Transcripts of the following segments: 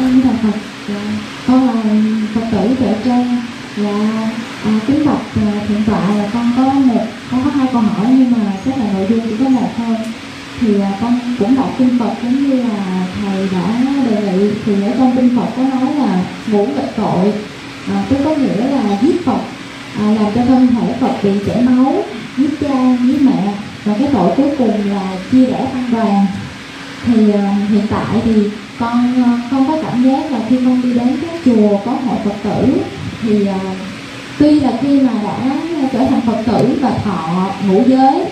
em là Phật con là Phật tử Tuệ Trang và à, kính bạch à, thượng tọa là con có một con có hai câu hỏi nhưng mà chắc là nội dung chỉ có một thôi. Thì à, con cũng đọc kinh Phật giống như là thầy đã đề nghị. Thì ở trong kinh Phật có nói là ngũ nghịch tội à, tức có nghĩa là giết Phật à, làm cho thân thể Phật bị chảy máu giết cha giết mẹ. Và cái tội cuối cùng là chia rẽ tăng đoàn thì à, hiện tại thì con ờ, không con có cảm giác là khi con đi đến cái chùa có hội Phật tử thì uh, tuy là khi mà đã ờ, trở thành Phật tử và thọ ngũ giới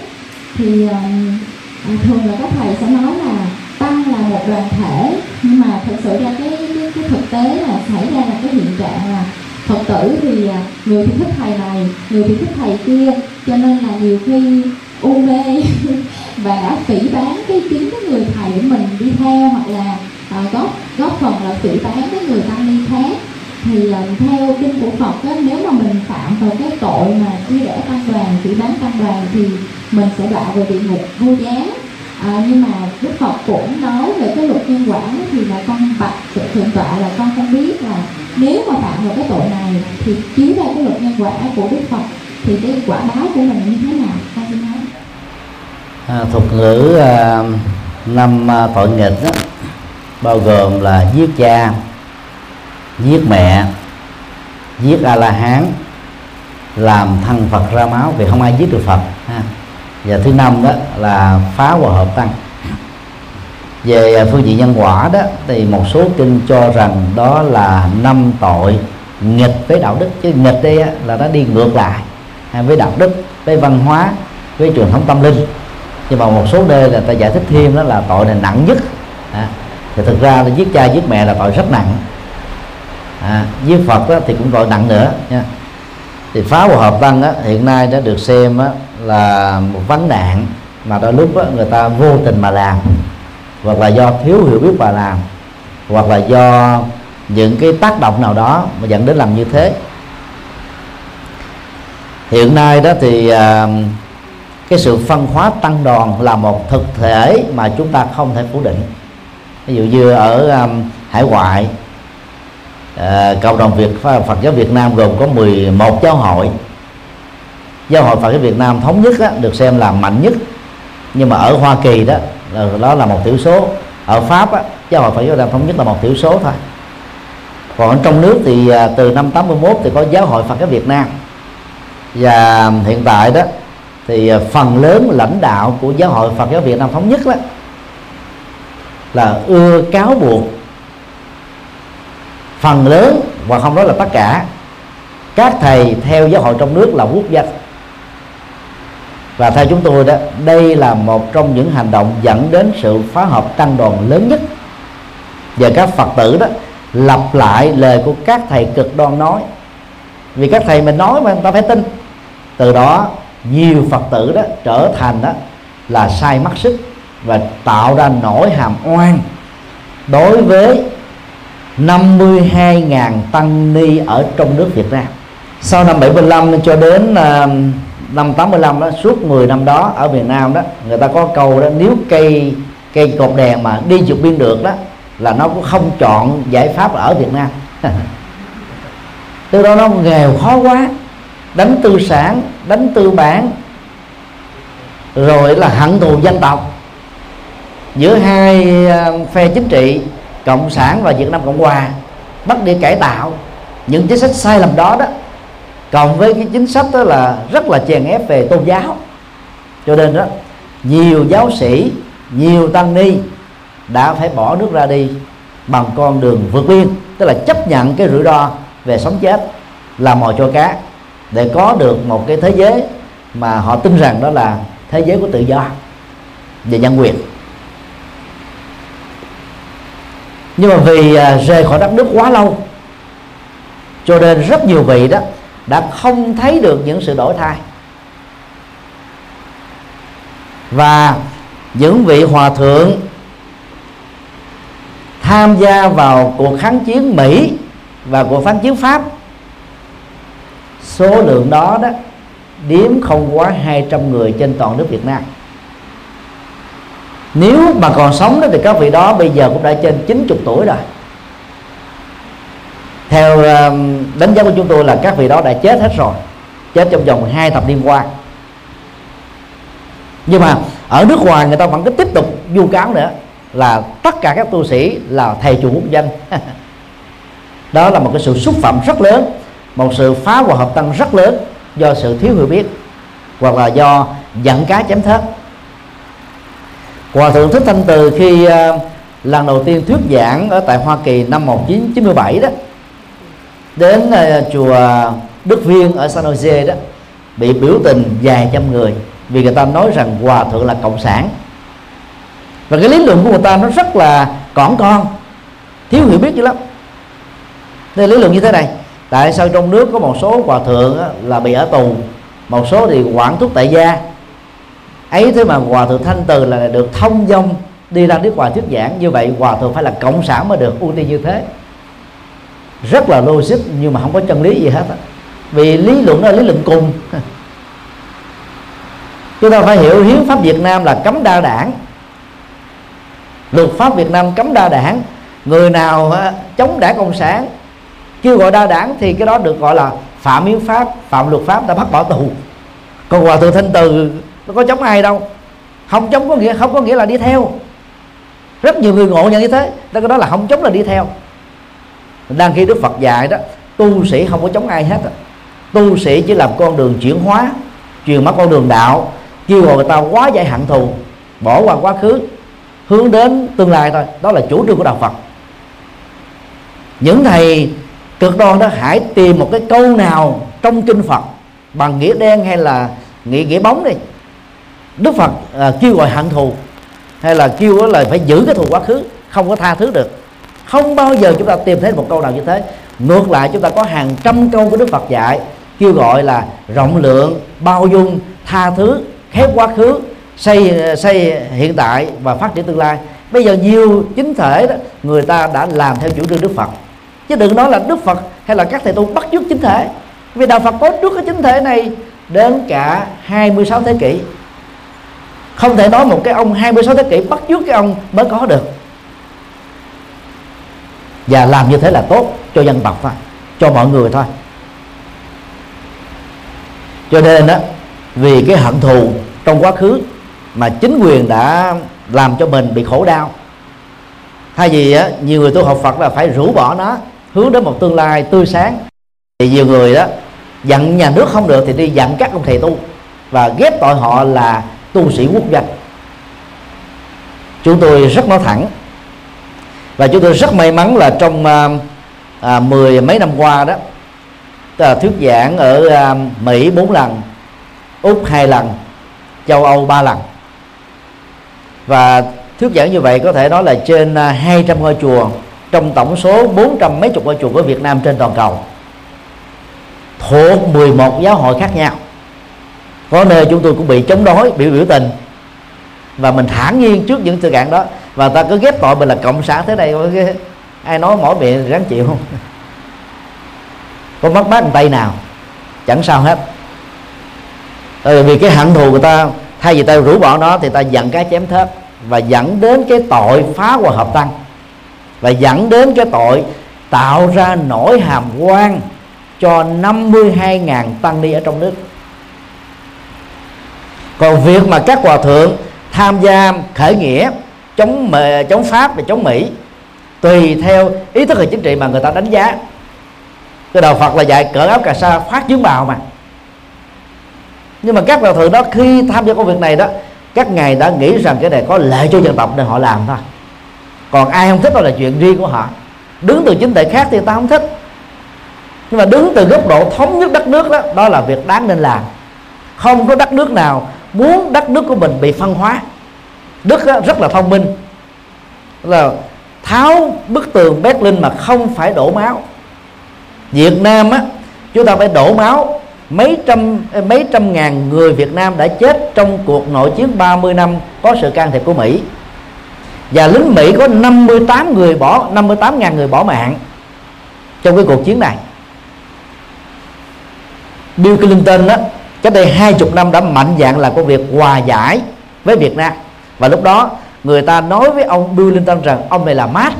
thì uh, thường là các thầy sẽ nói là tăng là một đoàn thể. Nhưng mà thực sự ra cái cái, cái thực tế là xảy ra là cái hiện trạng là phật tử thì người thì thích thầy này người thì thích thầy kia. Cho nên là nhiều khi u mê và đã phỉ bán cái chính cái người thầy của mình đi theo hoặc là Ờ, góp góp phần là phỉ bán cái người tăng ni khác thì ờ, theo kinh của Phật á, nếu mà mình phạm vào cái tội mà chia rẽ tăng đoàn phỉ bán tăng đoàn thì mình sẽ đọa về địa ngục vô giá à, ờ, nhưng mà Đức Phật cũng nói về cái luật nhân quả thì là con bạch thượng tọa là con không biết là nếu mà phạm vào cái tội này thì chiếu ra cái luật nhân quả của Đức Phật thì cái quả báo của mình như thế nào? Con xin nói. À, thuật ngữ à, năm à, tội nghịch đó, bao gồm là giết cha giết mẹ giết a la hán làm thân phật ra máu vì không ai giết được phật ha. và thứ năm đó là phá hòa hợp tăng. Về à, phương diện nhân quả đó thì một số kinh cho rằng đó là năm tội nghịch với đạo đức chứ nghịch đây là nó đi ngược lại với đạo đức với văn hóa với truyền thống tâm linh. Nhưng mà một số nơi là ta giải thích thêm đó là tội này nặng nhất à, thì thực ra là giết cha giết mẹ là tội rất nặng. À, giết phật đó, thì cũng tội nặng nữa nha. Thì phá hòa hợp tăng đó, hiện nay đã được xem đó, là một vấn nạn mà đôi lúc đó, người ta vô tình mà làm. Hoặc là do thiếu hiểu biết mà làm. Hoặc là do những cái tác động nào đó mà dẫn đến làm như thế. Hiện nay đó thì à, cái sự phân hóa tăng đoàn là một thực thể mà chúng ta không thể phủ định ví dụ như ở um, hải ngoại uh, cộng đồng Việt Phật giáo Việt Nam gồm có 11 giáo hội. Giáo hội Phật giáo Việt Nam thống nhất á, được xem là mạnh nhất. Nhưng mà ở Hoa Kỳ đó là, đó là một thiểu số. Ở Pháp á, giáo hội Phật giáo Việt Nam thống nhất là một thiểu số thôi. Còn trong nước thì uh, từ năm 81 thì có giáo hội Phật giáo Việt Nam. Và um, hiện tại đó thì à, phần lớn lãnh đạo của giáo hội Phật giáo Việt Nam thống nhất đó là ưa cáo buộc. Phần lớn, và không nói là tất cả, các thầy theo giáo hội trong nước là quốc danh và theo chúng tôi đó, đây là một trong những hành động dẫn đến sự phá hợp tăng đoàn lớn nhất. Và các phật tử đó, lặp lại lời của các thầy cực đoan nói. Vì các thầy mình nói mà người ta phải tin. Từ đó, nhiều phật tử đó trở thành đó là sai mắt sức và tạo ra nỗi hàm oan đối với 52.000 tăng ni ở trong nước Việt Nam. Sau năm 75 cho đến à, năm 85 đó, suốt 10 năm đó ở Việt Nam đó, người ta có câu đó, nếu cây cây cột đèn mà đi vượt biên được đó, là nó cũng không chọn giải pháp ở Việt Nam. Từ đó nó nghèo khó quá, đánh tư sản, đánh tư bản, rồi là hận thù dân tộc giữa hai ờ, phe chính trị, cộng sản và việt nam cộng hòa, bắt đi cải tạo những chính sách sai lầm đó đó. Cộng với cái chính sách đó là rất là chèn ép về tôn giáo. Cho nên đó, nhiều giáo sĩ, nhiều tăng ni đã phải bỏ nước ra đi bằng con đường vượt biên, tức là chấp nhận cái rủi ro về sống chết, làm mồi cho cá, để có được một cái thế giới mà họ tin rằng đó là thế giới của tự do và nhân quyền. Nhưng mà vì à, rời khỏi đất nước quá lâu, cho nên rất nhiều vị đó đã không thấy được những sự đổi thay. Và những vị hòa thượng tham gia vào cuộc kháng chiến Mỹ và cuộc kháng chiến Pháp, số lượng đó đó điếm không quá 200 người trên toàn nước Việt Nam nếu mà còn sống đó thì các vị đó bây giờ cũng đã trên 90 tuổi rồi. Theo ờ, đánh giá của chúng tôi là các vị đó đã chết hết rồi, chết trong vòng hai thập niên qua. Nhưng mà ở nước ngoài người ta vẫn cứ tiếp tục vu cáo nữa là tất cả các tu sĩ là thầy chủ quốc dân. Đó là một cái sự xúc phạm rất lớn, một sự phá hoại hợp tăng rất lớn do sự thiếu hiểu biết hoặc là do giận cá chém thớt. Hòa thượng Thích Thanh Từ khi ờ, lần đầu tiên thuyết giảng ở tại Hoa Kỳ năm 1997 đó, đến ờ, chùa Đức Viên ở San Jose đó, bị biểu tình vài trăm người vì người ta nói rằng hòa thượng là cộng sản. Và cái lý luận của người ta nó rất là cỏn con, thiếu hiểu biết dữ lắm. Nên lý luận như thế này, tại sao trong nước có một số hòa thượng là bị ở tù, một số thì quản thuốc tại gia ấy thế mà hòa thượng thanh từ là được thông dong đi ra nước ngoài thuyết giảng. Như vậy hòa thượng phải là cộng sản mới được ưu tiên như thế. Rất là logic, nhưng mà không có chân lý gì hết vì lý luận đó là lý luận cùng. Chúng ta phải hiểu hiến pháp Việt Nam là cấm đa đảng. Luật pháp Việt Nam cấm đa đảng. Người nào chống đảng cộng sản, kêu gọi đa đảng thì cái đó được gọi là phạm hiến pháp, phạm luật pháp, đã bắt bỏ tù. Còn hòa thượng thanh từ nó có chống ai đâu. Không chống có nghĩa, không có nghĩa là đi theo. Rất nhiều người ngộ nhận như thế. Đó, cái đó là không chống là đi theo. Đang khi đức phật dạy đó, tu sĩ không có chống ai hết tu sĩ chỉ làm con đường chuyển hóa, truyền mắt con đường đạo. Kêu gọi người ta quá giải hận thù, bỏ qua quá khứ, hướng đến tương lai thôi. Đó là chủ trương của đạo phật. Những thầy cực đoan đó hãy tìm một cái câu nào trong kinh phật bằng nghĩa đen hay là nghĩa nghĩa bóng đi đức phật à, kêu gọi hận thù hay là kêu là phải giữ cái thù quá khứ không có tha thứ được. Không bao giờ chúng ta tìm thấy một câu nào như thế. Ngược lại chúng ta có hàng trăm câu của đức phật dạy kêu gọi là rộng lượng bao dung tha thứ khép quá khứ xây xây hiện tại và phát triển tương lai. Bây giờ nhiều chính thể đó người ta đã làm theo chủ trương đức phật. Chứ đừng nói là đức phật hay là các thầy tu bắt chước chính thể. Vì đạo phật có trước cái chính thể này đến cả 26 thế kỷ không thể nói một cái ông 26 thế kỷ bắt chước cái ông mới có được. Và làm như thế là tốt cho dân tộc thôi cho mọi người thôi. Cho nên đó vì cái hận thù trong quá khứ mà chính quyền đã làm cho mình bị khổ đau. Thay vì á, nhiều người tu học Phật là phải rũ bỏ nó hướng đến một tương lai tươi sáng. Thì nhiều người đó giận nhà nước không được thì đi giận các ông thầy tu và ghép tội họ là tu sĩ quốc dân. chúng tôi rất nói thẳng và chúng tôi rất may mắn là trong à, à, mười mấy năm qua đó là thuyết giảng ở à, Mỹ bốn lần Úc hai lần châu Âu ba lần và thuyết giảng như vậy có thể nói là trên à, 200 ngôi chùa trong tổng số 400 mấy chục ngôi chùa của Việt Nam trên toàn cầu thuộc 11 giáo hội khác nhau có nơi chúng tôi cũng bị chống đối, bị biểu tình. Và mình thản nhiên trước những sự kiện đó. Và ta cứ ghép tội mình là cộng sản thế này ai nói mỗi miệng ráng chịu. Không có mất mát tay nào, chẳng sao hết. Tại vì cái hận thù của ta, thay vì ta rũ bỏ nó, thì ta giận cái chém thớt. Và dẫn đến cái tội phá hòa hợp tăng. Và dẫn đến cái tội tạo ra nỗi hàm quan cho 52.000 tăng ni ở trong nước còn việc mà các hòa thượng tham gia khởi nghĩa chống chống pháp và chống mỹ tùy theo ý thức hệ chính trị mà người ta đánh giá. Cái đạo phật là dạy cỡ áo cà sa phát chứng bào mà. Nhưng mà các hòa thượng đó khi tham gia công việc này đó, các ngài đã nghĩ rằng cái này có lợi cho dân tộc nên họ làm thôi. Còn ai không thích đó là chuyện riêng của họ. Đứng từ chính thể khác thì ta không thích. Nhưng mà đứng từ góc độ thống nhất đất nước đó đó là việc đáng nên làm. Không có đất nước nào muốn đất nước của mình bị phân hóa. Đức rất là thông minh. Là tháo bức tường Berlin mà không phải đổ máu. Việt Nam á, chúng ta phải đổ máu. Mấy trăm mấy trăm ngàn người Việt Nam đã chết trong cuộc nội chiến 30 năm có sự can thiệp của Mỹ. Và lính Mỹ có 58 người bỏ 58 ngàn người bỏ mạng trong cái cuộc chiến này. Bill Clinton đó cách đây hai chục năm đã mạnh dạng là công việc hòa giải với Việt Nam. Và lúc đó, người ta nói với ông Bill Clinton rằng ông này là mát.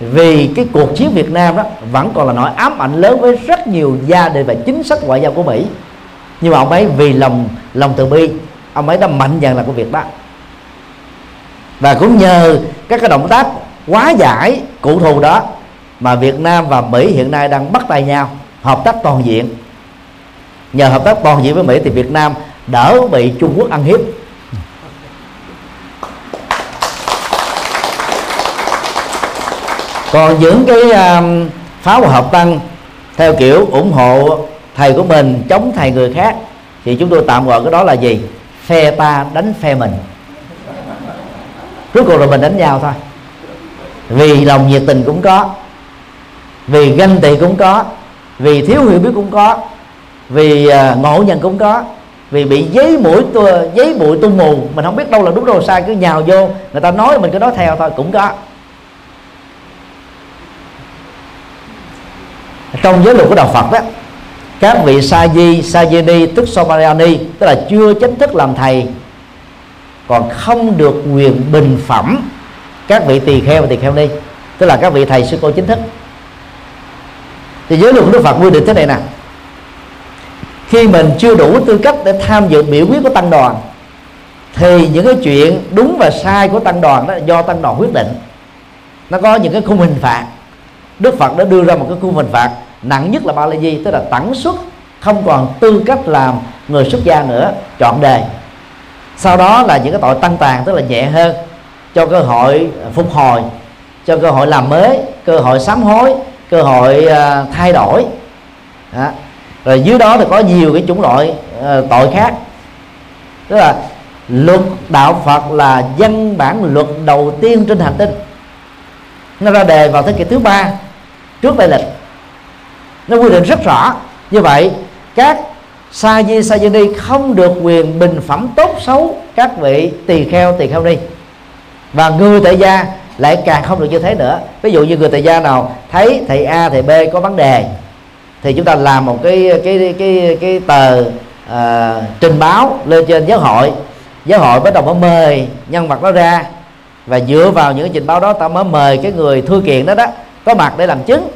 Vì cái cuộc chiến Việt Nam đó vẫn còn là nỗi ám ảnh lớn với rất nhiều gia đình và chính sách ngoại giao của Mỹ. Nhưng mà ông ấy vì lòng lòng từ bi, ông ấy đã mạnh dạn làm công việc đó. Và cũng nhờ các cái động tác quá giải cụ thù đó mà Việt Nam và Mỹ hiện nay đang bắt tay nhau, hợp tác toàn diện nhờ hợp tác toàn diện với Mỹ thì Việt Nam đỡ bị Trung Quốc ăn hiếp. Còn những cái um, pháo và hợp tăng theo kiểu ủng hộ thầy của mình chống thầy người khác thì chúng tôi tạm gọi cái đó là gì? Phe ta đánh phe mình. Cuối cùng là mình đánh nhau thôi. Vì lòng nhiệt tình cũng có vì ganh tị cũng có vì thiếu hiểu biết cũng có vì à, ngộ nhận cũng có. Vì bị giấy mũi giấy bụi tung mù, mình không biết đâu là đúng đâu là sai, cứ nhào vô, người ta nói mình cứ nói theo thôi, cũng có. Trong giới luật của đạo Phật đó các vị sa di sa di ni, tức somarani tức là chưa chính thức làm thầy, còn không được quyền bình phẩm, các vị tỳ kheo và tỳ kheo ni, tức là các vị thầy sư cô chính thức. Thì giới luật của Đức Phật quy định thế này nè khi mình chưa đủ tư cách để tham dự biểu quyết của tăng đoàn, thì những cái chuyện đúng và sai của tăng đoàn đó do tăng đoàn quyết định. Nó có những cái khung hình phạt. Đức Phật đã đưa ra một cái khung hình phạt nặng nhất là ba la di tức là tẩn xuất, không còn tư cách làm người xuất gia nữa, chọn đề. Sau đó là những cái tội tăng tàn, tức là nhẹ hơn, cho cơ hội phục hồi, cho cơ hội làm mới, cơ hội sám hối, cơ hội à, thay đổi. Đó rồi dưới đó thì có nhiều cái chủng loại uh, tội khác. Tức là luật đạo Phật là văn bản luật đầu tiên trên hành tinh. Nó ra đề vào thế kỷ thứ ba trước tây lịch. Nó quy định rất rõ. Như vậy các sa di sa di ni không được quyền bình phẩm tốt xấu các vị tỳ kheo tỳ kheo ni. Và người tại gia lại càng không được như thế nữa. Ví dụ như người tại gia nào thấy thầy A thầy B có vấn đề thì chúng ta làm một cái cái cái cái tờ à, trình báo lên trên giáo hội. Giáo hội bắt đầu mới mời nhân vật đó ra. Và dựa vào những trình báo đó ta mới mời cái người thư kiện đó đó có mặt để làm chứng.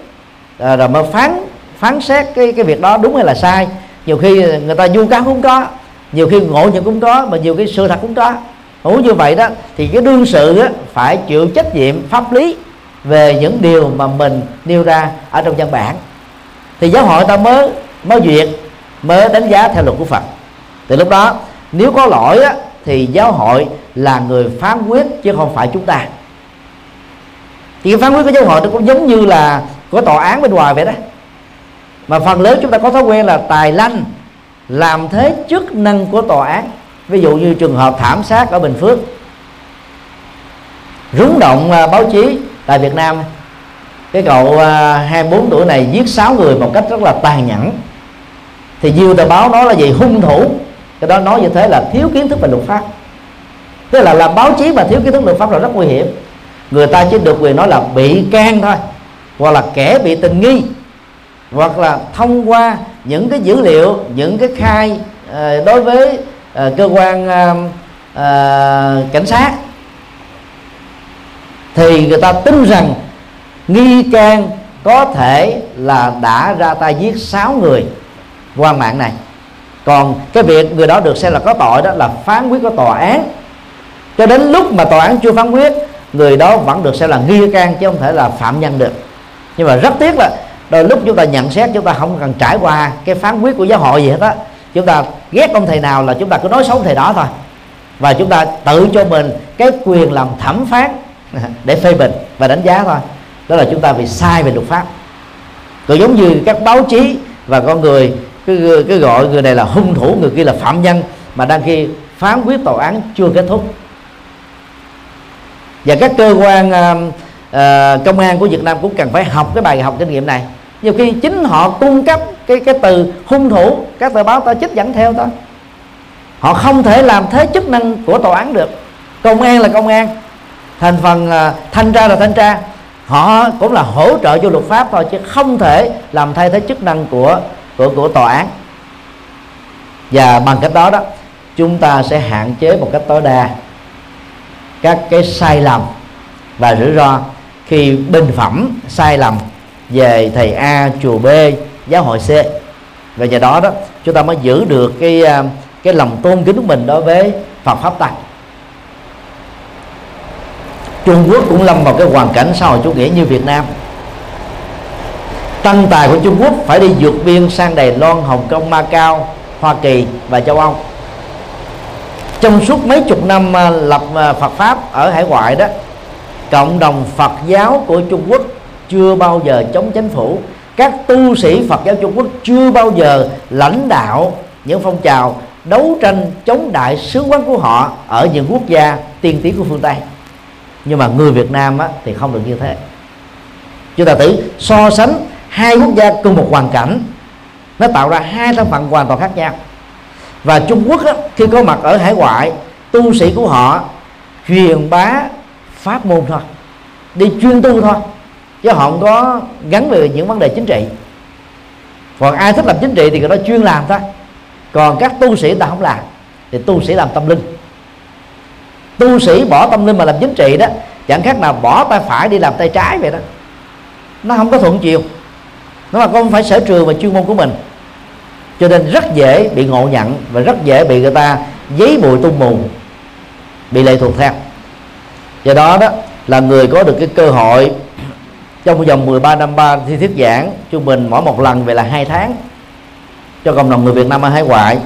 À, rồi mới phán phán xét cái cái việc đó đúng hay là sai. Nhiều khi người ta vu cáo cũng có nhiều khi ngộ nhận cũng có mà nhiều cái sự thật cũng có. Ủa như vậy đó thì cái đương sự á, phải chịu trách nhiệm pháp lý về những điều mà mình nêu ra ở trong văn bản thì giáo hội ta mới mới duyệt mới đánh giá theo luật của Phật. Từ lúc đó nếu có lỗi á, thì giáo hội là người phán quyết chứ không phải chúng ta. Thì cái phán quyết của giáo hội nó cũng giống như là có tòa án bên ngoài vậy đó. Mà phần lớn chúng ta có thói quen là tài lanh làm thế chức năng của tòa án. Ví dụ như trường hợp thảm sát ở bình phước. Rúng động à, báo chí tại việt nam cái cậu à, uh, 24 tuổi này giết 6 người một cách rất là tàn nhẫn. Thì nhiều tờ báo nói là gì? Hung thủ. Cái đó nói như thế là thiếu kiến thức về luật pháp. Tức là làm báo chí mà thiếu kiến thức luật pháp là rất nguy hiểm. Người ta chỉ được quyền nói là bị can thôi hoặc là kẻ bị tình nghi hoặc là thông qua những cái dữ liệu những cái khai à, đối với à, cơ quan cảnh sát. Thì người ta tin rằng nghi can có thể là đã ra tay giết 6 người qua mạng này. Còn cái việc người đó được xem là có tội đó là phán quyết của tòa án. Cho đến lúc mà tòa án chưa phán quyết, người đó vẫn được xem là nghi can chứ không thể là phạm nhân được. Nhưng mà rất tiếc là đôi lúc chúng ta nhận xét chúng ta không cần trải qua cái phán quyết của giáo hội gì hết á. Chúng ta ghét ông thầy nào là chúng ta cứ nói xấu thầy đó thôi. Và chúng ta tự cho mình cái quyền làm thẩm phán để phê bình và đánh giá thôi đó là chúng ta bị sai về luật pháp. Còn giống như các báo chí và con người cứ, cứ gọi người này là hung thủ người kia là phạm nhân mà đang khi phán quyết tòa án chưa kết thúc. Và các cơ quan uh, uh, công an của Việt Nam cũng cần phải học cái bài học kinh nghiệm này. Nhiều khi chính họ cung cấp cái cái từ hung thủ các tờ báo ta trích dẫn theo ta, họ không thể làm thế chức năng của tòa án được. Công an là công an thành phần uh, thanh tra là thanh tra họ cũng là hỗ trợ cho luật pháp thôi, chứ không thể làm thay thế chức năng của của của tòa án. Và bằng cách đó đó, chúng ta sẽ hạn chế một cách tối đa các cái sai lầm và rủi ro khi bình phẩm sai lầm về thầy A, chùa B, giáo hội C. Và nhờ đó đó, chúng ta mới giữ được cái à, cái lòng tôn kính của mình đối với Phật pháp tăng. Trung Quốc cũng lâm vào cái hoàn cảnh xã hội chủ nghĩa như Việt Nam. Tăng tài của Trung Quốc phải đi vượt biên sang Đài Loan, Hồng Kông, Macau, Hoa Kỳ và châu Âu. Trong suốt mấy chục năm à, lập à, Phật pháp ở hải ngoại đó cộng đồng Phật giáo của Trung Quốc chưa bao giờ chống chính phủ. Các tu sĩ Phật giáo Trung Quốc chưa bao giờ lãnh đạo những phong trào đấu tranh chống đại sứ quán của họ ở những quốc gia tiên tiến của phương Tây nhưng mà người Việt Nam á, thì không được như thế. Chúng ta thử so sánh hai quốc gia cùng một hoàn cảnh nó tạo ra hai thân phận hoàn toàn khác nhau. Và Trung Quốc á, khi có mặt ở hải ngoại tu sĩ của họ truyền bá pháp môn thôi đi chuyên tu thôi chứ họ không có gắn về những vấn đề chính trị. Còn ai thích làm chính trị thì người đó chuyên làm thôi còn các tu sĩ ta không làm thì tu sĩ làm tâm linh tu sĩ bỏ tâm linh mà làm chính trị đó, chẳng khác nào bỏ tay phải đi làm tay trái vậy đó. Nó không có thuận chiều. Nó là không phải sở trường và chuyên môn của mình. Cho nên rất dễ bị ngộ nhận và rất dễ bị người ta giấy bụi tung mù, bị lệ thuộc theo. Do đó đó, là người có được cái cơ hội trong vòng 13 năm ba thi thuyết giảng trung bình mỗi một lần về là hai tháng cho cộng đồng người Việt Nam ở hải ngoại.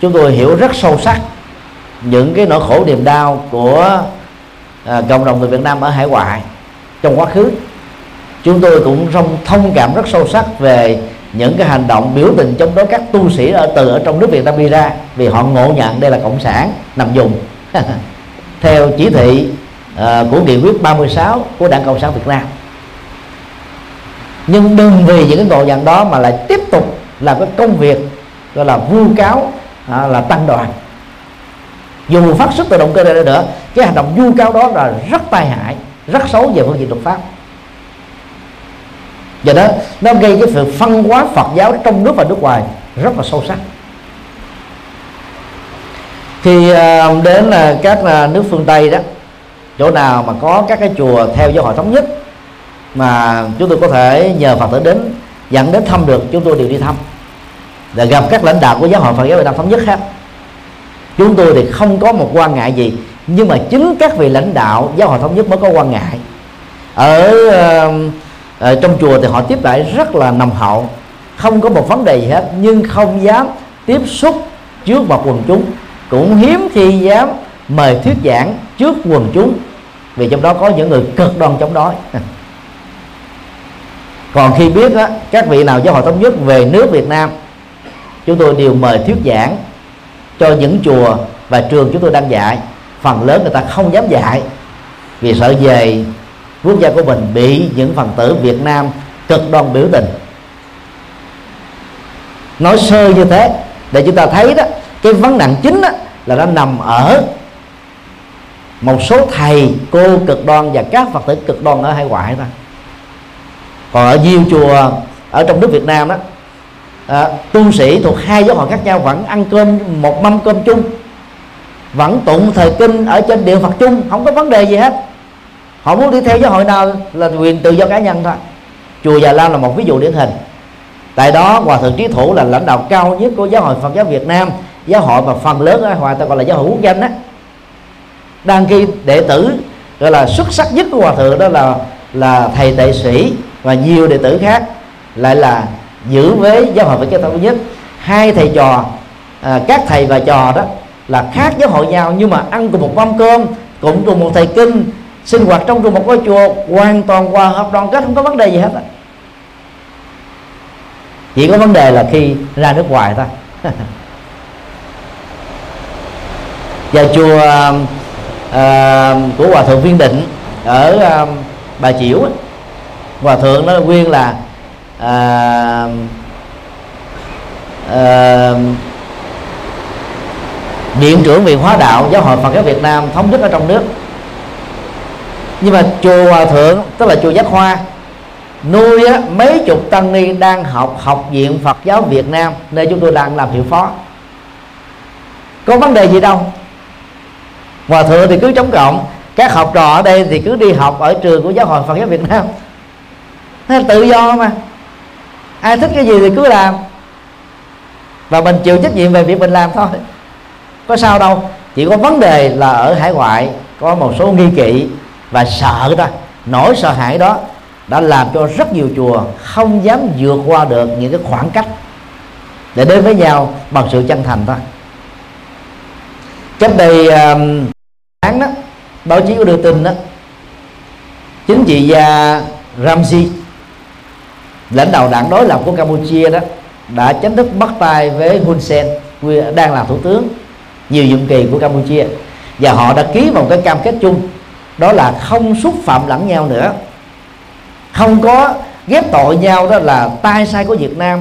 Chúng tôi hiểu rất sâu sắc những cái nỗi khổ niềm đau của à, cộng đồng người Việt Nam ở hải ngoại trong quá khứ chúng tôi cũng thông thông cảm rất sâu sắc về những cái hành động biểu tình chống đối các tu sĩ ở từ ở trong nước Việt Nam đi ra vì họ ngộ nhận đây là cộng sản nằm dùng theo chỉ thị à, của nghị quyết 36 của Đảng Cộng sản Việt Nam. Nhưng đừng vì những cái ngộ nhận đó mà lại tiếp tục làm cái công việc gọi là vu cáo à, là tăng đoàn dù phát xuất từ động cơ này nữa, cái hành động vu cáo đó là rất tai hại, rất xấu về phương diện luật pháp. Do đó, nó gây cái sự phân hóa Phật giáo trong nước và nước ngoài rất là sâu sắc. Khi à, đến là các à, nước phương Tây đó, chỗ nào mà có các cái chùa theo giáo hội thống nhất mà chúng tôi có thể nhờ Phật tử đến dẫn đến thăm được, chúng tôi đều đi thăm. Để gặp các lãnh đạo của giáo hội Phật giáo Việt Nam thống nhất khác chúng tôi thì không có một quan ngại gì nhưng mà chính các vị lãnh đạo giáo hội thống nhất mới có quan ngại. Ở, ở ờ, trong chùa thì họ tiếp đãi rất là nồng hậu không có một vấn đề gì hết nhưng không dám tiếp xúc trước mặt quần chúng. Cũng hiếm khi dám mời thuyết giảng trước quần chúng vì trong đó có những người cực đoan chống đối. Còn khi biết đó, các vị nào giáo hội thống nhất về nước Việt Nam chúng tôi đều mời thuyết giảng cho những chùa và trường chúng tôi đang dạy. Phần lớn người ta không dám dạy vì sợ về quốc gia của mình bị những phần tử Việt Nam cực đoan biểu tình. Nói sơ như thế, để chúng ta thấy đó, cái vấn nạn chính đó là nó nằm ở một số thầy cô cực đoan và các phật tử cực đoan ở hải ngoại thôi còn ở nhiều chùa ở trong nước Việt Nam đó à, tu sĩ thuộc hai giáo hội khác nhau vẫn ăn cơm một mâm cơm chung vẫn tụng thời kinh ở trên điện Phật chung không có vấn đề gì hết. Họ muốn đi theo giáo hội nào là quyền tự do cá nhân thôi. Chùa Già Lam là một ví dụ điển hình. Tại đó hòa thượng trí thủ là lãnh đạo cao nhất của giáo hội Phật giáo Việt Nam giáo hội mà phần lớn ở hòa ta gọi là giáo hội quốc danh á. Đăng ký đệ tử gọi là xuất sắc nhất của hòa thượng đó là là thầy tệ sĩ và nhiều đệ tử khác lại là giữ với giáo hội Phật giáo thống nhất. Hai thầy trò à, các thầy và trò đó là khác giáo hội nhau nhưng mà ăn cùng một mâm cơm cũng cùng một thầy kinh sinh hoạt trong cùng một ngôi chùa hoàn toàn hòa hợp đoàn kết không có vấn đề gì hết chỉ có vấn đề là khi ra nước ngoài thôi. Và chùa uh, của hòa thượng viên định ở uh, bà chiểu hòa thượng nó nguyên là Ờ, ờ, à, à, viện trưởng viện hóa đạo giáo hội Phật giáo Việt Nam thống nhất ở trong nước. Nhưng mà chùa hòa thượng tức là chùa giác hoa nuôi á, mấy chục tăng ni đang học học viện Phật giáo Việt Nam nơi chúng tôi đang làm hiệu phó. Có vấn đề gì đâu. Hòa thượng thì cứ chống cộng các học trò ở đây thì cứ đi học ở trường của giáo hội Phật giáo Việt Nam. Nó tự do mà ai thích cái gì thì cứ làm. Và mình chịu trách nhiệm về việc mình làm thôi. Có sao đâu. Chỉ có vấn đề là ở hải ngoại có một số nghi kỵ và sợ đó nỗi sợ hãi đó đã làm cho rất nhiều chùa không dám vượt qua được những cái khoảng cách để đến với nhau bằng sự chân thành thôi. Cách đây um, tháng đó báo chí có đưa tin đó chính trị gia Ramsey lãnh đạo đảng đối lập của Campuchia đó đã chính thức bắt tay với Hun Sen đang là thủ tướng nhiều nhiệm kỳ của Campuchia. Và họ đã ký một cái cam kết chung, đó là không xúc phạm lẫn nhau nữa. Không có ghép tội nhau đó là tai sai của Việt Nam,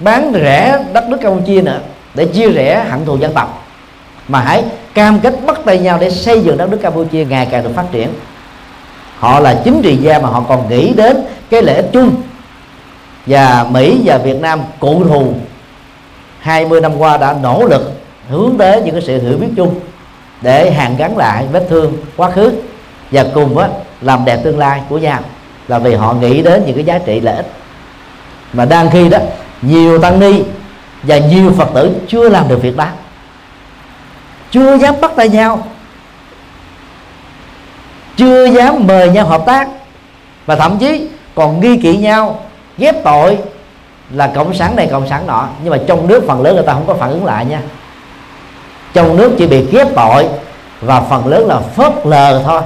bán rẻ đất nước Campuchia nữa để chia rẽ hận thù dân tộc. Mà hãy cam kết bắt tay nhau để xây dựng đất nước Campuchia ngày càng được phát triển. Họ là chính trị gia mà họ còn nghĩ đến cái lợi ích chung và Mỹ và Việt Nam cụ thù. 20 năm qua đã nỗ lực hướng tới những cái sự hiểu biết chung để hàn gắn lại vết thương quá khứ và cùng á, làm đẹp tương lai của nhau là vì họ nghĩ đến những cái giá trị lợi ích. Mà đang khi đó nhiều tăng ni và nhiều phật tử chưa làm được việc đó. Chưa dám bắt tay nhau. Chưa dám mời nhau hợp tác. Và thậm chí còn nghi kỵ nhau ghép tội là cộng sản này, cộng sản nọ. Nhưng mà trong nước phần lớn người ta không có phản ứng lại nha. Trong nước chỉ bị ghép tội và phần lớn là phớt lờ thôi.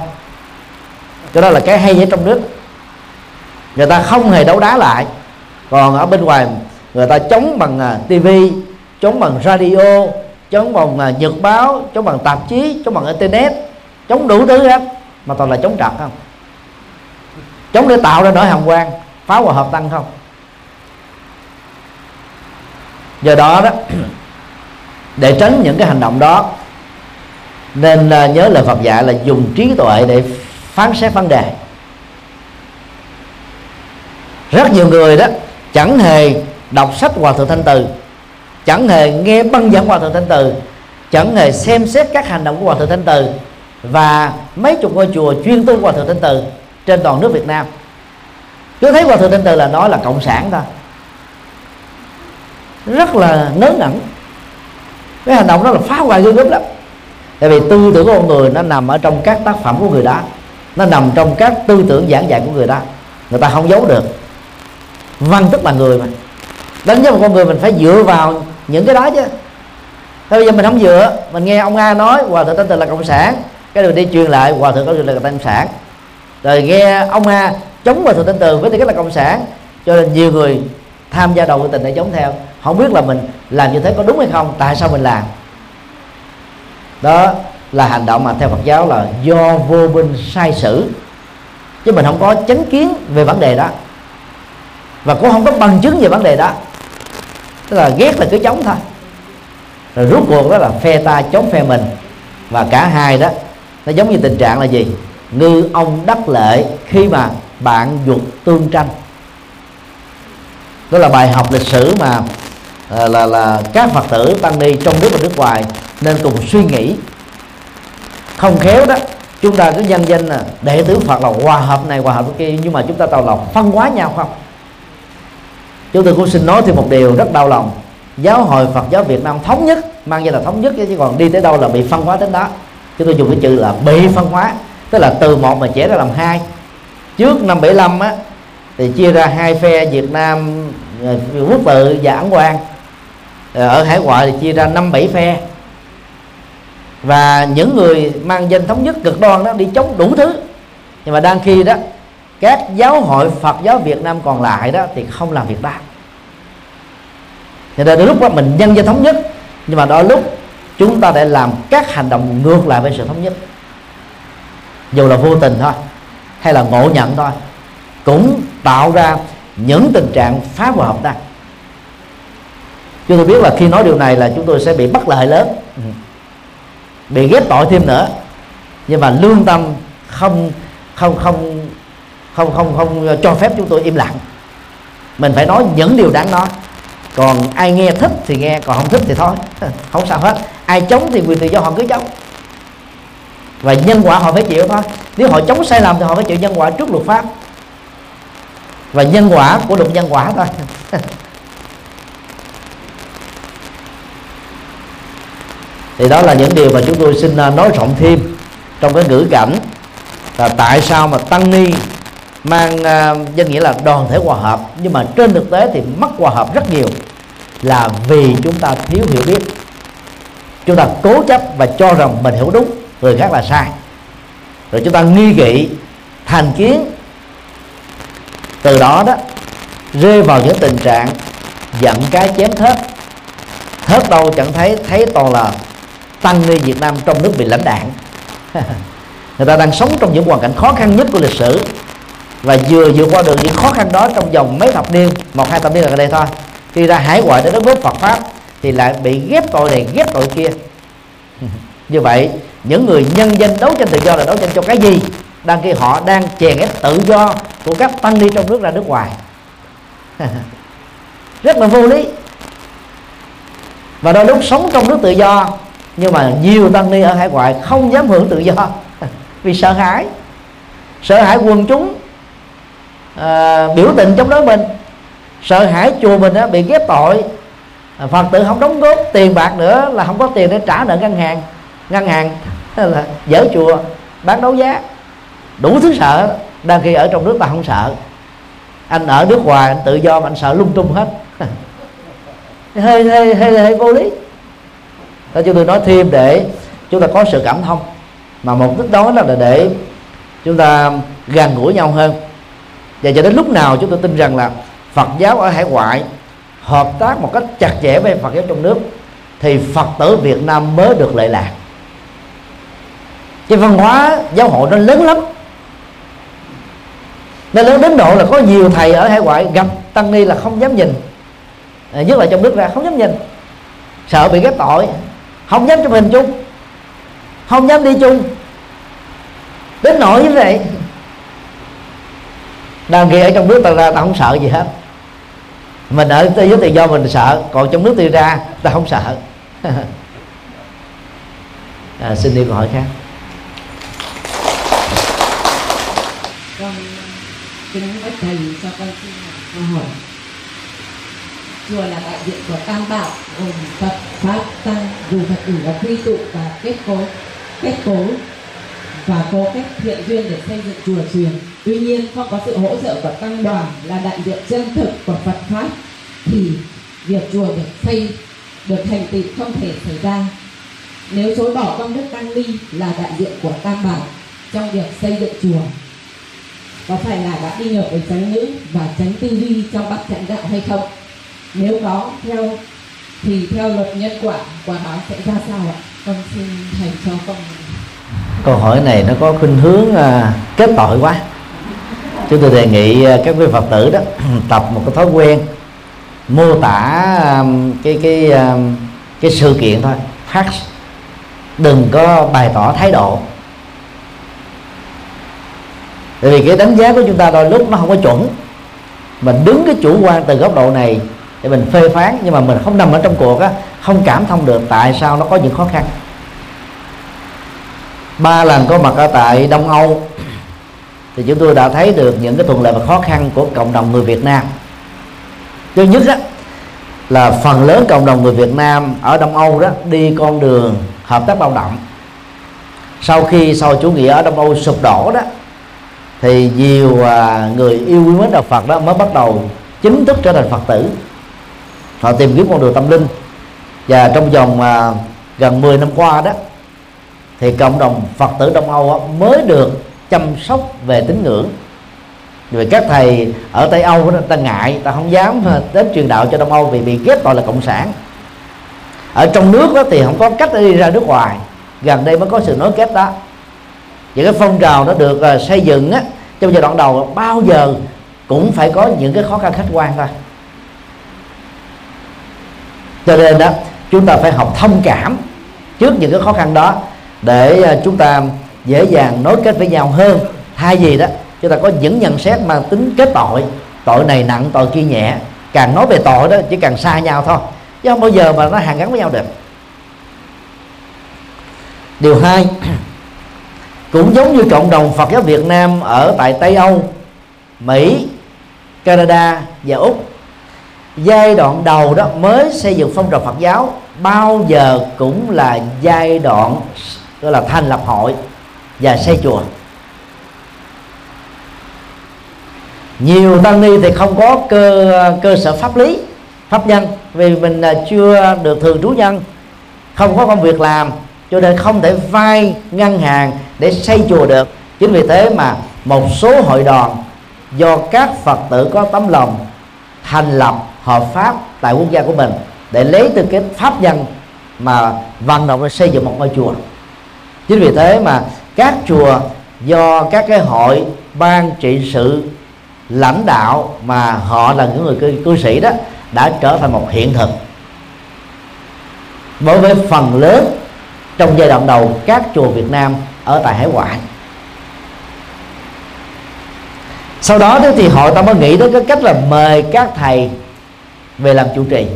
Cho đó là cái hay ở trong nước. Người ta không hề đấu đá lại. Còn ở bên ngoài, người ta chống bằng à, tivi chống bằng radio, chống bằng à, nhật báo, chống bằng tạp chí, chống bằng internet, chống đủ thứ hết. Mà toàn là chống trật không? Chống để tạo ra nỗi hồng quan phá hòa hợp tăng không? Do đó đó, để tránh những cái hành động đó, nên nhớ lời Phật dạy là dùng trí tuệ để phán xét vấn đề. Rất nhiều người đó, chẳng hề đọc sách hòa thượng thanh từ, chẳng hề nghe băng giảng hòa thượng thanh từ, chẳng hề xem xét các hành động của hòa thượng thanh từ và mấy chục ngôi chùa chuyên tu hòa thượng thanh từ trên toàn nước việt nam cứ thấy hòa thượng thanh từ là nói là cộng sản ta. Rất là ngớ ngẩn. Cái hành động đó là phá hoại ghê gớm lắm. Tại vì tư tưởng của con người nó nằm ở trong các tác phẩm của người đó. Nó nằm trong các tư tưởng giảng dạy của người đó. Người ta không giấu được. Văn tức là người mà. Đánh giá một con người mình phải dựa vào những cái đó chứ. Thế bây giờ mình không dựa. Mình nghe ông a nói, hòa thượng tên từ là cộng sản. Cái đường đi truyền lại, hòa thượng có là cộng sản. Rồi nghe ông a chống và thượng tên từ, với tư cách là cộng sản. Cho nên nhiều người tham gia đầu của tình để chống theo. Không biết là mình làm như thế có đúng hay không, tại sao mình làm? Đó là hành động mà theo Phật giáo là do vô minh sai sử. Chứ mình không có chánh kiến về vấn đề đó. Và cũng không có bằng chứng về vấn đề đó. Tức là ghét là cứ chống thôi. Rồi rốt cuộc đó là phe ta chống phe mình. Và cả hai đó, nó giống như tình trạng là gì? Ngư ông đắc lệ khi mà bạn dục tương tranh. Đó là bài học lịch sử mà là là là các phật tử tăng ni trong nước và nước ngoài nên cùng suy nghĩ. Không khéo đó, chúng ta cứ nhân danh là đệ tử phật là hòa hợp này, hòa hợp kia, nhưng mà chúng ta tàu lòng phân hóa nhau không? Chúng tôi cũng xin nói thêm một điều rất đau lòng. Giáo hội Phật giáo Việt Nam thống nhất, mang danh là thống nhất chứ còn đi tới đâu là bị phân hóa đến đó. Chúng tôi dùng cái chữ là bị phân hóa, tức là từ một mà trẻ ra làm hai trước năm 75 á, thì chia ra hai phe Việt Nam ờ, quốc tự và ấn quan ờ, ở hải ngoại thì chia ra năm bảy phe. Và những người mang danh thống nhất cực đoan đó đi chống đủ thứ. Nhưng mà đang khi đó, các giáo hội Phật giáo Việt Nam còn lại đó thì không làm việc đó. Cho nên lúc đó mình nhân danh thống nhất, nhưng mà đôi lúc chúng ta lại làm các hành động ngược lại với sự thống nhất. Dù là vô tình thôi hay là ngộ nhận thôi cũng tạo ra những tình trạng phá hòa hợp tác. Chúng tôi biết là khi nói điều này là chúng tôi sẽ bị bắt lợi lớn bị ghép tội thêm nữa. Nhưng mà lương tâm không không không không không không cho phép chúng tôi im lặng. Mình phải nói những điều đáng nói. Còn ai nghe thích thì nghe còn không thích thì thôi. Không sao hết. Ai chống thì quyền tự do họ cứ chống và nhân quả họ phải chịu thôi. Nếu họ chống sai lầm thì họ phải chịu nhân quả trước luật pháp. Và nhân quả của luật nhân quả thôi. Thì đó là những điều mà chúng tôi xin à, nói rộng thêm trong cái ngữ cảnh là tại sao mà tăng ni mang uh, danh nghĩa là đoàn thể hòa hợp. Nhưng mà trên thực tế thì mất hòa hợp rất nhiều là vì chúng ta thiếu hiểu biết. Chúng ta cố chấp và cho rằng mình hiểu đúng người khác là sai. Rồi chúng ta nghi kỵ, thành kiến. Từ đó đó, rơi vào những tình trạng giận cái chém thớt. Thớt đâu chẳng thấy thấy toàn là tăng ni Việt Nam trong nước bị lãnh đạn người ta đang sống trong những hoàn cảnh khó khăn nhất của lịch sử. Và vừa vượt qua được những khó khăn đó trong vòng mấy thập niên, một, hai thập niên gần đây thôi. Khi ra hải ngoại để đất nước Phật pháp thì lại bị ghép tội này, ghép tội kia. Như vậy những người nhân dân đấu tranh tự do là đấu tranh cho cái gì? Đang khi họ đang chèn ép tự do của các tăng ni trong nước ra nước ngoài. Rất là vô lý. Và đôi lúc sống trong nước tự do nhưng mà nhiều tăng ni ở hải ngoại không dám hưởng tự do vì sợ hãi. Sợ hãi quần chúng à, biểu tình chống đối mình. Sợ hãi chùa mình á, bị ghép tội. À, phật tử không đóng góp tiền bạc nữa là không có tiền để trả nợ ngân hàng ngân hàng là dở chùa, bán đấu giá. Đủ thứ sợ, đang khi ở trong nước ta không sợ. Anh ở nước ngoài, anh tự do mà anh sợ lung tung hết. Hơi hơi hơi hơi vô lý. Đó chúng tôi nói thêm để chúng ta có sự cảm thông. Mà mục đích đó là để chúng ta gần gũi nhau hơn. Và cho đến lúc nào chúng tôi tin rằng là Phật giáo ở hải ngoại hợp tác một cách chặt chẽ với Phật giáo trong nước, thì Phật tử Việt Nam mới được lệ lạc cái văn hóa giáo hội nó lớn lắm. Nó lớn đến độ là có nhiều thầy ở hải ngoại gặp tăng ni là không dám nhìn. À, nhất là trong nước ra không dám nhìn. Sợ bị ghép tội. Không dám chụp hình chung. Không dám đi chung. Đến nỗi như vậy. Đang ghi ở trong nước ta ra ta không sợ gì hết. Mình ở thế giới tự do mình sợ còn trong nước tự ra ta không sợ. À, xin đi câu hỏi khác con kính bạch thầy cho con xin câu hỏi chùa là đại diện của tam bảo, gồm phật, pháp, tăng dù phật, tử là quy tụ và kết cấu kết cấu và có cách thiện duyên để xây dựng chùa truyền tuy nhiên không có sự hỗ trợ của tăng đoàn là đại diện chân thực của phật pháp, thì việc chùa được xây, được thành tựu không thể xảy ra. Nếu chối bỏ công đức tăng ni là đại diện của tam bảo trong việc xây dựng chùa. Có phải là đã đi ngược với tránh ngữ và tránh tư duy trong bát chánh đạo hay không? Nếu có theo thì theo luật nhân quả quả báo sẽ ra sao ạ? Con xin thầy cho con câu hỏi này nó có khuynh hướng à, kết tội quá. Chúng tôi đề nghị à, các quý phật tử đó tập một cái thói quen mô tả à, cái cái à, cái sự kiện thôi. Phát đừng có bày tỏ thái độ. Tại vì cái đánh giá của chúng ta đôi lúc nó không có chuẩn. Mình đứng cái chủ quan từ góc độ này để mình phê phán nhưng mà mình không nằm ở trong cuộc á không cảm thông được tại sao nó có những khó khăn. Ba lần có mặt ở tại Đông Âu thì chúng tôi đã thấy được những cái thuận lợi và khó khăn của cộng đồng người Việt Nam. Thứ nhất á, là phần lớn cộng đồng người Việt Nam ở Đông Âu đó đi con đường hợp tác lao động. Sau khi sau chủ nghĩa ở Đông Âu sụp đổ đó thì nhiều à, người yêu quý mến đạo Phật đó mới bắt đầu chính thức trở thành Phật tử họ tìm kiếm con đường tâm linh. Và trong vòng à, gần 10 năm qua đó thì cộng đồng Phật tử Đông Âu mới được chăm sóc về tín ngưỡng. Vì các thầy ở Tây Âu đó, ta ngại ta không dám đến truyền đạo cho Đông Âu vì bị ghép tội là cộng sản. Ở trong nước đó thì không có cách để đi ra nước ngoài. Gần đây mới có sự nối kết đó. Và cái phong trào nó được à, xây dựng á, trong giai đoạn đầu bao giờ cũng phải có những cái khó khăn khách quan thôi cho nên đó, chúng ta phải học thông cảm trước những cái khó khăn đó để à, chúng ta dễ dàng nối kết với nhau hơn. Thay vì đó, chúng ta có những nhận xét mang tính kết tội tội này nặng, tội kia nhẹ. Càng nói về tội đó, chỉ càng xa nhau thôi, chứ không bao giờ mà nó hàn gắn với nhau được. Điều hai, cũng giống như cộng đồng Phật giáo Việt Nam ở tại Tây Âu, Mỹ, Canada và Úc giai đoạn đầu đó mới xây dựng phong trào Phật giáo, bao giờ cũng là giai đoạn, gọi là thành lập hội và xây chùa. Nhiều tăng ni thì không có cơ cơ sở pháp lý, pháp nhân, vì mình chưa được thường trú nhân, không có công việc làm, cho nên không thể vay ngân hàng để xây chùa được. Chính vì thế mà một số hội đoàn do các phật tử có tấm lòng thành lập hợp pháp tại quốc gia của mình để lấy từ cái pháp nhân mà vận động để xây dựng một ngôi chùa. Chính vì thế mà các chùa do các cái hội ban trị sự lãnh đạo mà họ là những người cư, cư sĩ đó đã trở thành một hiện thực. Đối với phần lớn trong giai đoạn đầu các chùa Việt Nam ở tại hải ngoại. Sau đó thì hội ta mới nghĩ tới cái cách là mời các thầy về làm chủ trì.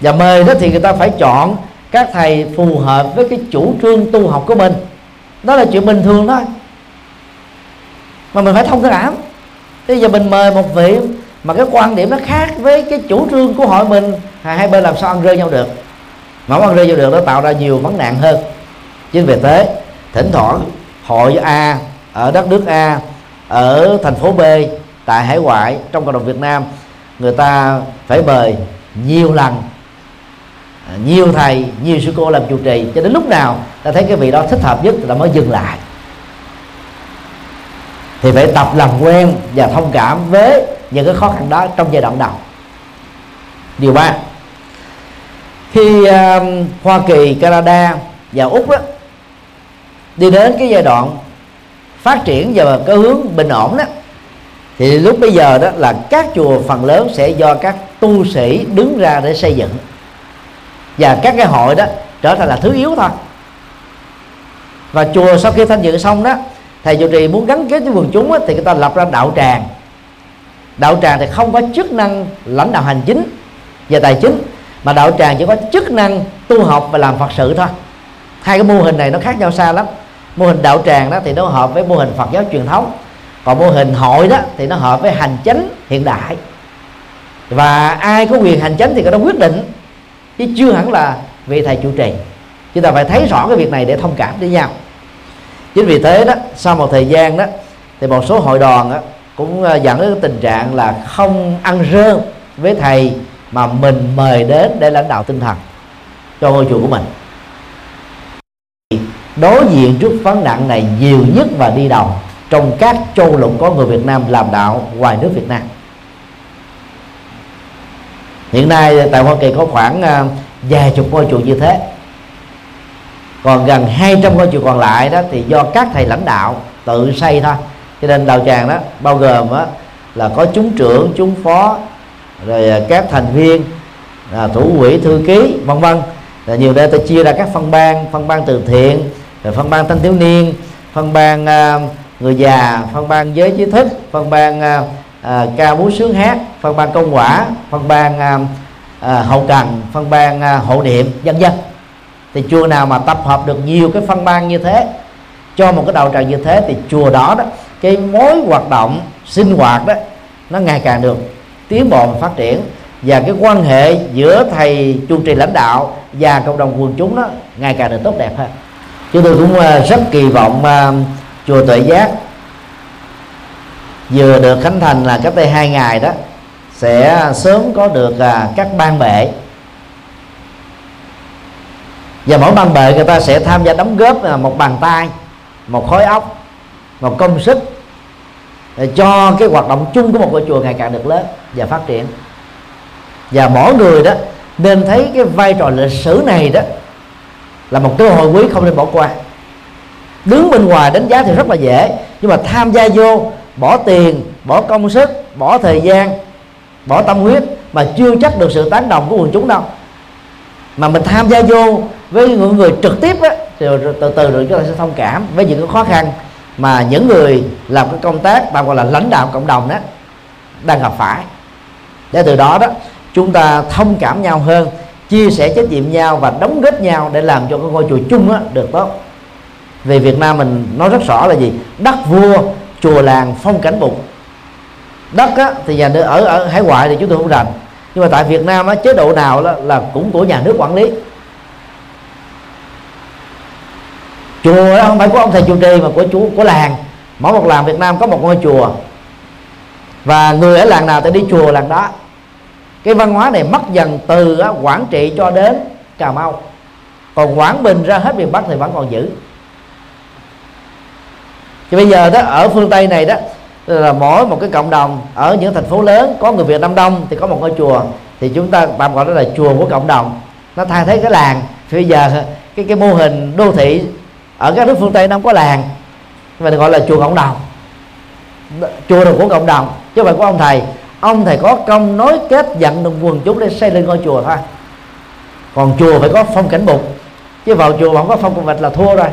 Và mời đó thì người ta phải chọn các thầy phù hợp với cái chủ trương tu học của mình. Đó là chuyện bình thường thôi. Mà mình phải thông cảm bây giờ mình mời một vị mà cái quan điểm nó khác với cái chủ trương của hội mình, hai bên làm sao ăn rơi nhau được? Mà ăn rơi nhau được, nó tạo ra nhiều vấn nạn hơn. Chính vì thế, thỉnh thoảng, hội A ở đất nước A, ở thành phố B, tại hải ngoại, trong cộng đồng Việt Nam người ta phải mời nhiều lần. À, nhiều thầy nhiều sư cô làm chủ trì cho đến lúc nào ta thấy cái vị đó thích hợp nhất là mới dừng lại. Thì phải tập làm quen và thông cảm với những cái khó khăn đó trong giai đoạn đầu. Điều ba khi uh, Hoa Kỳ, Canada và Úc đó, đi đến cái giai đoạn phát triển và có hướng bình ổn đó thì lúc bây giờ đó là các chùa phần lớn sẽ do các tu sĩ đứng ra để xây dựng. Và các cái hội đó trở thành là thứ yếu thôi. Và chùa sau khi thanh dựng xong đó thầy chủ trì muốn gắn kết với quần chúng đó, thì người ta lập ra đạo tràng. Đạo tràng thì không có chức năng lãnh đạo hành chính và tài chính mà đạo tràng chỉ có chức năng tu học và làm phật sự thôi. Hai cái mô hình này nó khác nhau xa lắm. Mô hình đạo tràng đó thì nó hợp với mô hình phật giáo truyền thống còn mô hình hội đó thì nó hợp với hành chánh hiện đại. Và ai có quyền hành chánh thì người đó quyết định chứ chưa hẳn là vị thầy chủ trì. Chúng ta phải thấy rõ cái việc này để thông cảm với nhau. Chính vì thế đó sau một thời gian đó thì một số hội đoàn đó, cũng ờ, dẫn đến tình trạng là không ăn rơ với thầy mà mình mời đến để lãnh đạo tinh thần cho ngôi chùa của mình. Đối diện trước vấn nạn này nhiều nhất và đi đầu trong các châu lục có người Việt Nam làm đạo ngoài nước Việt Nam. Hiện nay tại Hoa Kỳ có khoảng à, vài chục ngôi chùa như thế. Còn gần 200 ngôi chùa còn lại đó thì do các thầy lãnh đạo tự xây thôi. Cho nên đạo tràng đó bao gồm đó, là có chúng trưởng chúng phó rồi à, các thành viên là thủ quỹ thư ký vân vân. Là nhiều nơi tôi chia ra các phân ban phân ban từ thiện rồi phân ban thanh thiếu niên phân ban uh, à, người già phân ban giới trí thức phân ban uh, uh, ca múa sướng hát phân ban công quả phân ban uh, uh, hậu cần phân ban uh, hộ niệm vân vân. Thì chùa nào mà tập hợp được nhiều cái phân ban như thế cho một cái đầu tràng như thế thì chùa đó đó cái mối hoạt động sinh hoạt đó nó ngày càng được tiến bộ và phát triển. Và cái quan hệ giữa thầy chủ trì lãnh đạo và cộng đồng quần chúng đó ngày càng được tốt đẹp hơn. Chúng tôi cũng rất kỳ vọng uh, chùa tuệ giác. Vừa được khánh thành là cách đây hai ngày đó sẽ sớm có được à, các ban bệ. Và mỗi ban bệ người ta sẽ tham gia đóng góp à, một bàn tay một khối óc một công sức để cho cái hoạt động chung của một ngôi chùa ngày càng được lớn và phát triển. Và mỗi người đó nên thấy cái vai trò lịch sử này đó là một cơ hội quý không nên bỏ qua đứng bên ngoài đánh giá thì rất là dễ. Nhưng mà tham gia vô bỏ tiền bỏ công sức bỏ thời gian bỏ tâm huyết mà chưa chắc được sự tán đồng của quần chúng đâu. Mà mình tham gia vô với những người trực tiếp á, thì từ từ rồi chúng ta sẽ thông cảm với những cái khó khăn mà những người làm cái công tác tạm gọi là lãnh đạo cộng đồng đó đang gặp phải. Để từ đó đó chúng ta thông cảm nhau hơn chia sẻ trách nhiệm nhau và đóng góp nhau để làm cho cái ngôi chùa chung á, được tốt vì Việt Nam mình nói rất rõ là gì? Đất vua chùa làng phong cảnh bục đất á, thì nhà nước ở ở hải ngoại thì chúng tôi không rành. Nhưng mà tại Việt Nam á, chế độ nào đó là cũng của nhà nước quản lý. Chùa đó không phải của ông thầy chủ trì mà của chú của làng. Mỗi một làng Việt Nam có một ngôi chùa. Và người ở làng nào thì đi chùa làng đó. Cái văn hóa này mất dần từ á, Quảng Trị cho đến Cà Mau. Còn Quảng Bình ra hết miền Bắc thì vẫn còn giữ thì bây giờ đó, ở phương Tây này đó là mỗi một cái cộng đồng ở những thành phố lớn, có người Việt Nam đông thì có một ngôi chùa, thì chúng ta tạm gọi đó là chùa của cộng đồng. Nó thay thế cái làng. Thì bây giờ cái cái mô hình đô thị ở các nước phương Tây nó không có làng mà gọi là chùa cộng đồng. Chùa là của cộng đồng, chứ không phải của ông thầy. Ông thầy có công nối kết dẫn được quần chúng để xây lên ngôi chùa thôi. Còn chùa phải có phong cảnh bục, chứ vào chùa mà không có phong cảnh bạch là thua rồi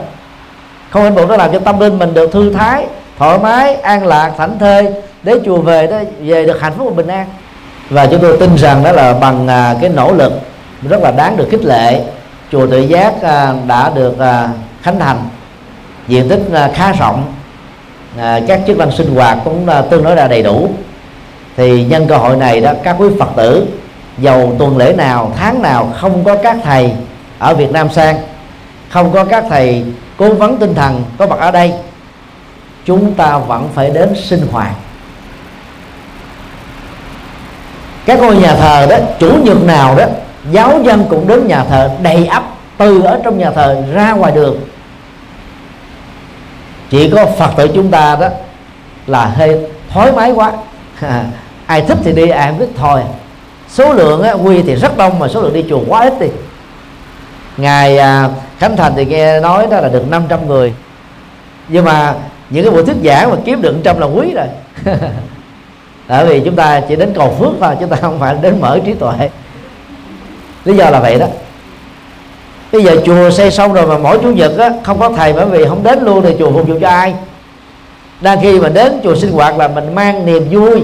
không cảnh bục nó làm cho tâm linh mình được thư thái, thoải mái, an lạc, thảnh thơi. Để chùa về đó về được hạnh phúc và bình an. Và chúng tôi tin rằng đó là bằng à, cái nỗ lực rất là đáng được khích lệ. Chùa tự giác à, đã được à, khánh thành. Diện tích khá rộng. Các chức năng sinh hoạt cũng tương đối là đầy đủ. Thì nhân cơ hội này đó, các quý phật tử dầu tuần lễ nào, tháng nào không có các thầy ở Việt Nam sang, không có các thầy cố vấn tinh thần có mặt ở đây. Chúng ta vẫn phải đến sinh hoạt. Các ngôi nhà thờ đó chủ nhật nào đó giáo dân cũng đến nhà thờ đầy ắp từ ở trong nhà thờ ra ngoài đường. Chỉ có phật tử chúng ta đó là hơi thoải mái quá. Ai thích thì đi ai không thích thôi. Số lượng á, quy thì rất đông mà số lượng đi chùa quá ít đi. Ngày à, khánh thành thì nghe nói đó là được 500 người. Nhưng mà những cái buổi thuyết giảng mà kiếm được trăm là quý rồi. Tại vì chúng ta chỉ đến cầu phước thôi chúng ta không phải đến mở trí tuệ. Lý do là vậy đó. Bây giờ chùa xây xong rồi mà mỗi chủ nhật á, không có thầy bởi vì không đến luôn thì chùa phục vụ cho ai? Đang khi mà đến chùa sinh hoạt là mình mang niềm vui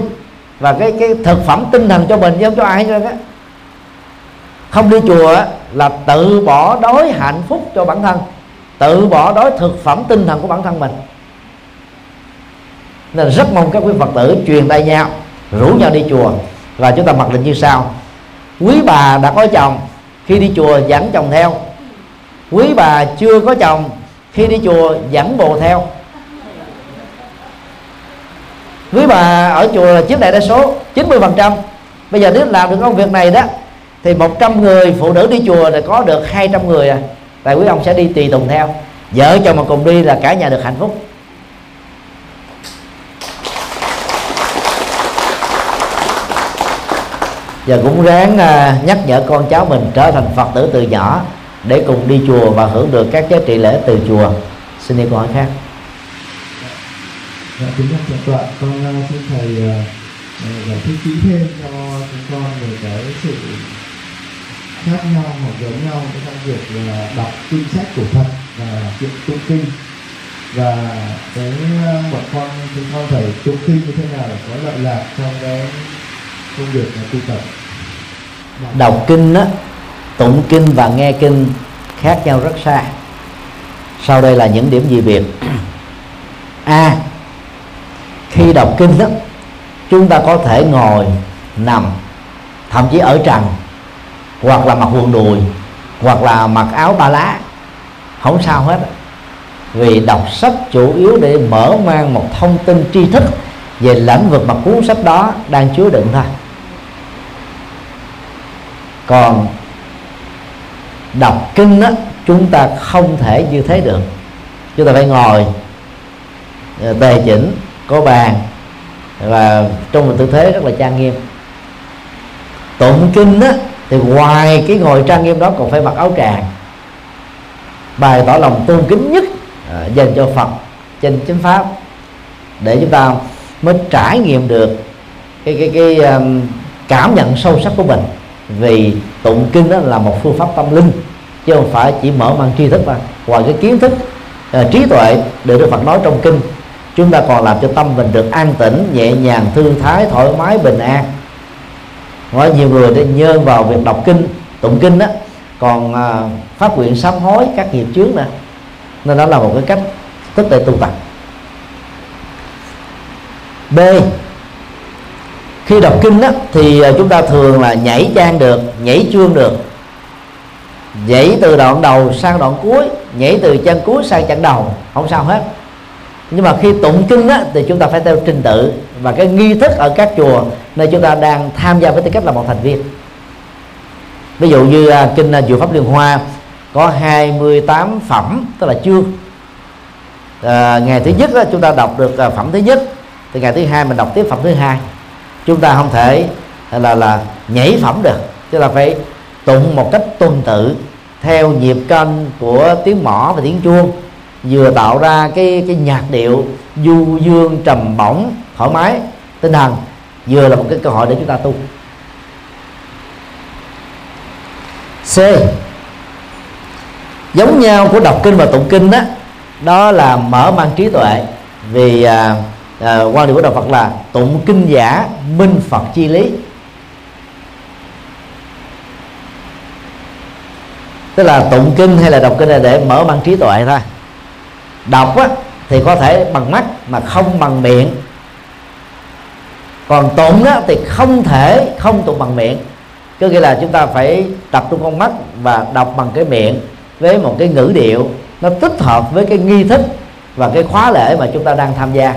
và cái cái thực phẩm tinh thần cho mình chứ không cho ai hết á. Không đi chùa là tự bỏ đói hạnh phúc cho bản thân, tự bỏ đói thực phẩm tinh thần của bản thân mình. Nên rất mong các quý phật tử truyền tay nhau, rủ nhau đi chùa. Và chúng ta mặc định như sau. Quý bà đã có chồng, khi đi chùa dẫn chồng theo. Quý bà chưa có chồng, khi đi chùa dẫn bồ theo. Quý bà ở chùa là chiếm đại đa số 90 phần trăm. Bây giờ nếu làm được công việc này đó thì 100 người phụ nữ đi chùa là có được 200 người à. Tại quý ông sẽ đi tùy tùng theo. Vợ chồng mà cùng đi là cả nhà được hạnh phúc. Và cũng ráng à, nhắc nhở con cháu mình trở thành phật tử từ nhỏ để cùng đi chùa và hưởng được các giá trị lễ từ chùa. Xin đi câu hỏi khác. Dạ kính thưa tọa con à, xin thầy à, giải thích kỹ thêm cho chúng con về cái sự khác nhau hoặc giống nhau trong việc là đọc kinh sách của Phật và chuyện tụng kinh. Và cái ờ, bọn con thì con phải tụng kinh như thế nào để có lợi lạc trong cái công việc là tu tập. Đọc kinh á tụng kinh và nghe kinh khác nhau rất xa. Sau đây là những điểm gì biệt? A à, khi đọc kinh đó chúng ta có thể ngồi nằm thậm chí ở trần hoặc là mặc quần đùi hoặc là mặc áo ba lá không sao hết. Vì đọc sách chủ yếu để mở mang một thông tin tri thức về lĩnh vực mà cuốn sách đó đang chứa đựng thôi. Còn đọc kinh đó, chúng ta không thể như thế được. Chúng ta phải ngồi ờ, tề chỉnh có bàn và trong một tư thế rất là trang nghiêm. Tụng kinh đó thì ngoài cái ngồi trang nghiêm đó còn phải mặc áo tràng. Bày tỏ lòng tôn kính nhất à, dành cho Phật trên chính pháp. Để chúng ta mới trải nghiệm được cái cái cái um, cảm nhận sâu sắc của mình. Vì tụng kinh đó là một phương pháp tâm linh chứ không phải chỉ mở mang tri thức mà ngoài cái kiến thức uh, trí tuệ được Đức Phật nói trong kinh chúng ta còn làm cho tâm mình được an tĩnh nhẹ nhàng thư thái thoải mái bình an có nhiều người để nhơn vào việc đọc kinh tụng kinh đó. Còn à, phát nguyện sám hối các nghiệp chướng nè. Nên đó là một cái cách tức để tu tập. B. Khi đọc kinh á, thì à, chúng ta thường là nhảy trang được nhảy chương được. Nhảy từ đoạn đầu sang đoạn cuối nhảy từ chân cuối sang chân đầu. Không sao hết nhưng mà khi tụng kinh á, thì chúng ta phải theo trình tự và cái nghi thức ở các chùa nơi chúng ta đang tham gia với tư cách là một thành viên. Ví dụ như uh, kinh uh, Diệu pháp liên hoa có 28 phẩm tức là chương à, ngày thứ nhất đó, chúng ta đọc được uh, phẩm thứ nhất thì ngày thứ hai mình đọc tiếp phẩm thứ hai. Chúng ta không thể là là nhảy phẩm được tức là phải tụng một cách tuần tự theo nhịp canh của tiếng mỏ và tiếng chuông vừa tạo ra cái cái nhạc điệu du dương trầm bổng thoải mái tinh thần vừa là một cái cơ hội để chúng ta tu. C. Giống nhau của đọc kinh và tụng kinh đó đó là mở mang trí tuệ. Vì à, à, quan điểm của đạo Phật là tụng kinh giả minh Phật chi lý. Tức là tụng kinh hay là đọc kinh là để mở mang trí tuệ thôi đọc á, thì có thể bằng mắt mà không bằng miệng. Còn tụng á, thì không thể không tụng bằng miệng. Có nghĩa là chúng ta phải tập trung con mắt và đọc bằng cái miệng với một cái ngữ điệu nó tích hợp với cái nghi thức và cái khóa lễ mà chúng ta đang tham gia.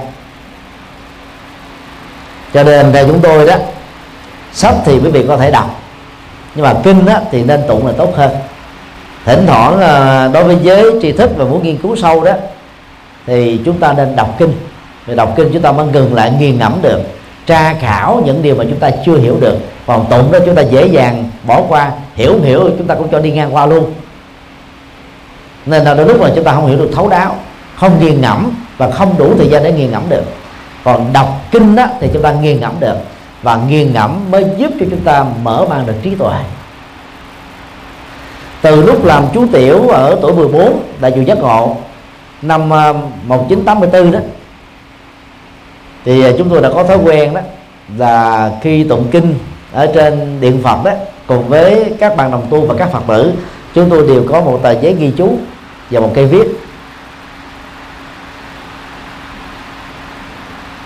Cho nên theo chúng tôi đó sách thì quý vị có thể đọc nhưng mà kinh đó, thì nên tụng là tốt hơn. Thỉnh thoảng à, đối với giới tri thức và muốn nghiên cứu sâu đó thì chúng ta nên đọc kinh. Vì đọc kinh chúng ta mới ngừng lại, nghiền ngẫm được, tra khảo những điều mà chúng ta chưa hiểu được. Còn tụng đó chúng ta dễ dàng bỏ qua, hiểu không hiểu chúng ta cũng cho đi ngang qua luôn. Nên là đôi lúc là chúng ta không hiểu được thấu đáo, không nghiền ngẫm và không đủ thời gian để nghiền ngẫm được. Còn đọc kinh đó thì chúng ta nghiền ngẫm được và nghiền ngẫm mới giúp cho chúng ta mở mang được trí tuệ. Từ lúc làm chú tiểu ở tuổi 14 đã chịu giác ngộ năm ờ, 1984 đó. Thì ờ, chúng tôi đã có thói quen đó là khi tụng kinh ở trên điện Phật đó, cùng với các bạn đồng tu và các Phật tử, chúng tôi đều có một tờ giấy ghi chú và một cây viết.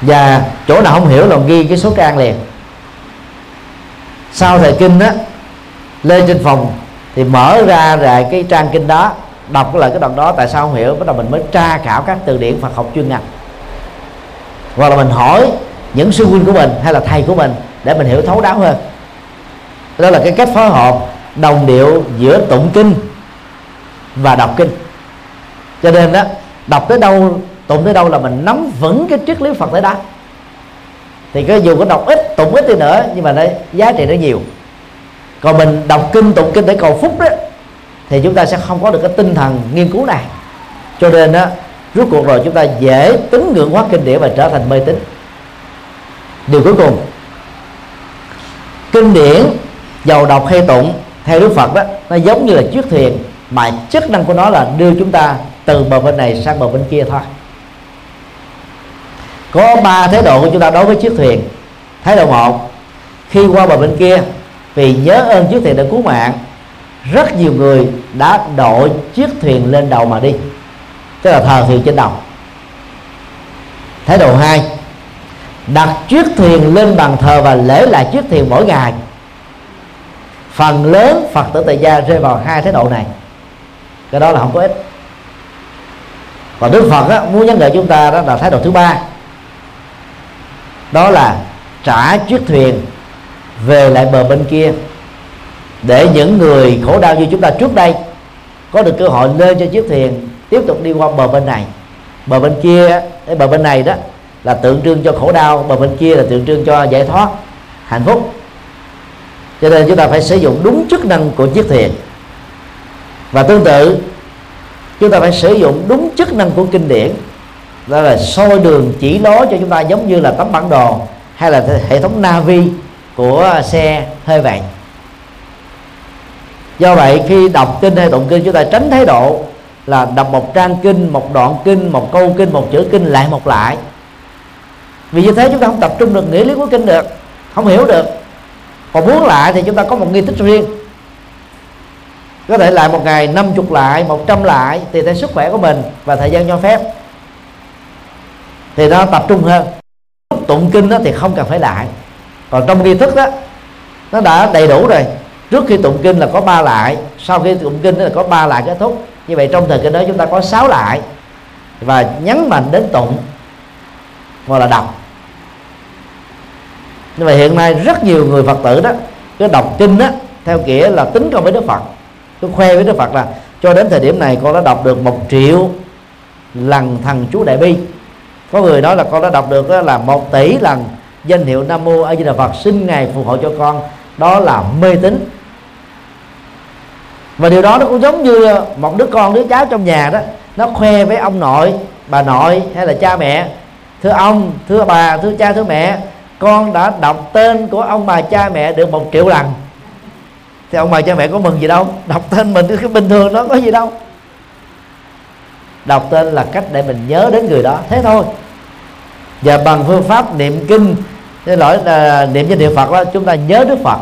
Và chỗ nào không hiểu là ghi cái số trang liền. Sau thời kinh đó, lên trên phòng thì mở ra lại cái trang kinh đó đọc lại cái đoạn đó, tại sao không hiểu? Bắt đầu mình mới tra khảo các từ điển Phật học chuyên ngành. Hoặc là mình hỏi những sư huynh của mình hay là thầy của mình để mình hiểu thấu đáo hơn. Đó là cái cách phối hợp đồng điệu giữa tụng kinh và đọc kinh. Cho nên đó, đọc tới đâu, tụng tới đâu là mình nắm vững cái triết lý Phật tới đó. Thì cái dù có đọc ít, tụng ít đi nữa, nhưng mà đấy giá trị nó nhiều. Còn mình đọc kinh, tụng kinh để cầu phúc đó thì chúng ta sẽ không có được cái tinh thần nghiên cứu này. Cho nên đó rốt cuộc rồi chúng ta dễ tính ngưỡng hóa kinh điển và trở thành mê tín. Điều cuối cùng, kinh điển giàu đọc hay tụng theo đức phật đó nó giống như là chiếc thuyền, mà chức năng của nó là đưa chúng ta từ bờ bên này sang bờ bên kia thôi. Có ba thái độ của chúng ta đối với chiếc thuyền. Thái độ một, khi qua bờ bên kia, vì nhớ ơn chiếc thuyền đã cứu mạng rất nhiều người đã đội chiếc thuyền lên đầu mà đi. Tức là thờ thuyền trên đầu. Thái độ hai đặt chiếc thuyền lên bàn thờ và lễ lại chiếc thuyền mỗi ngày. Phần lớn phật tử tại gia rơi vào hai thái độ này. Cái đó là không có ích. Còn đức phật á, muốn nhắc nhở chúng ta đó là thái độ thứ ba. Đó là trả chiếc thuyền về lại bờ bên kia để những người khổ đau như chúng ta trước đây có được cơ hội lên cho chiếc thuyền, tiếp tục đi qua bờ bên này. Bờ bên kia, cái bờ bên này đó là tượng trưng cho khổ đau, bờ bên kia là tượng trưng cho giải thoát, hạnh phúc. Cho nên chúng ta phải sử dụng đúng chức năng của chiếc thuyền. Và tương tự, chúng ta phải sử dụng đúng chức năng của kinh điển. Đó là soi đường chỉ lối cho chúng ta giống như là tấm bản đồ hay là hệ thống navi của xe hơi vậy do vậy, khi đọc kinh hay tụng kinh, chúng ta tránh thái độ là đọc một trang kinh, một đoạn kinh, một câu kinh, một chữ kinh lại một lại. Vì như thế chúng ta không tập trung được nghĩa lý của kinh được, không hiểu được. Còn muốn lại thì chúng ta có một nghi thức riêng. Có thể lại một ngày 50 lại 100 lại, tùy theo sức khỏe của mình và thời gian cho phép. Thì nó tập trung hơn. Tụng kinh đó thì không cần phải lại. Còn trong nghi thức đó, nó đã đầy đủ rồi trước khi tụng kinh là có ba lại, sau khi tụng kinh là có ba lại kết thúc. Như vậy trong thời kinh đó chúng ta có sáu lại. Và nhấn mạnh đến tụng hoặc là đọc. Nhưng mà hiện nay rất nhiều người phật tử đó, cứ đọc kinh đó theo nghĩa là tính công với đức phật. Cứ khoe với đức phật là cho đến thời điểm này con đã đọc được một triệu lần thần chú đại bi. Có người nói là con đã đọc được là một tỷ lần danh hiệu nam mô a di đà phật xin ngài phù hộ cho con. Đó là mê tín và điều đó nó cũng giống như một đứa con, đứa cháu trong nhà đó. Nó khoe với ông nội, bà nội hay là cha mẹ. Thưa ông, thưa bà, thưa cha, thưa mẹ, con đã đọc tên của ông bà cha mẹ được một triệu lần. Thì ông bà cha mẹ có mừng gì đâu. Đọc tên mình cái bình thường, nó có gì đâu. Đọc tên là cách để mình nhớ đến người đó. Thế thôi. Và bằng phương pháp niệm kinh xin lỗi là niệm danh hiệu phật đó, chúng ta nhớ đức phật.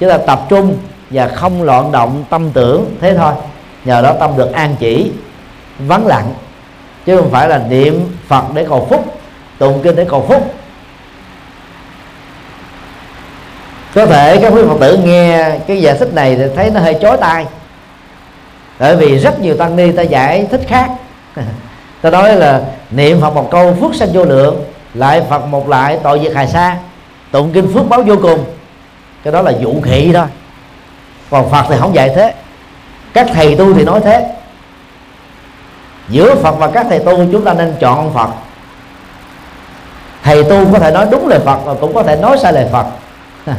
Chúng ta tập trung và không loạn động tâm tưởng, thế thôi. Nhờ đó tâm được an chỉ, vắng lặng. Chứ không phải là niệm phật để cầu phúc, tụng kinh để cầu phúc. Có thể các quý phật tử nghe cái giải thích này thì thấy nó hơi chói tai. Bởi vì rất nhiều tăng ni ta giải thích khác. Ta nói là niệm phật một câu phước sanh vô lượng, lại phật một lại tội diệt hài xa. Tụng kinh phước báo vô cùng. Cái đó là vũ khí thôi còn phật thì không dạy thế. Các thầy tu thì nói thế. Giữa phật và các thầy tu chúng ta nên chọn ông phật. Thầy tu có thể nói đúng lời phật và cũng có thể nói sai lời phật.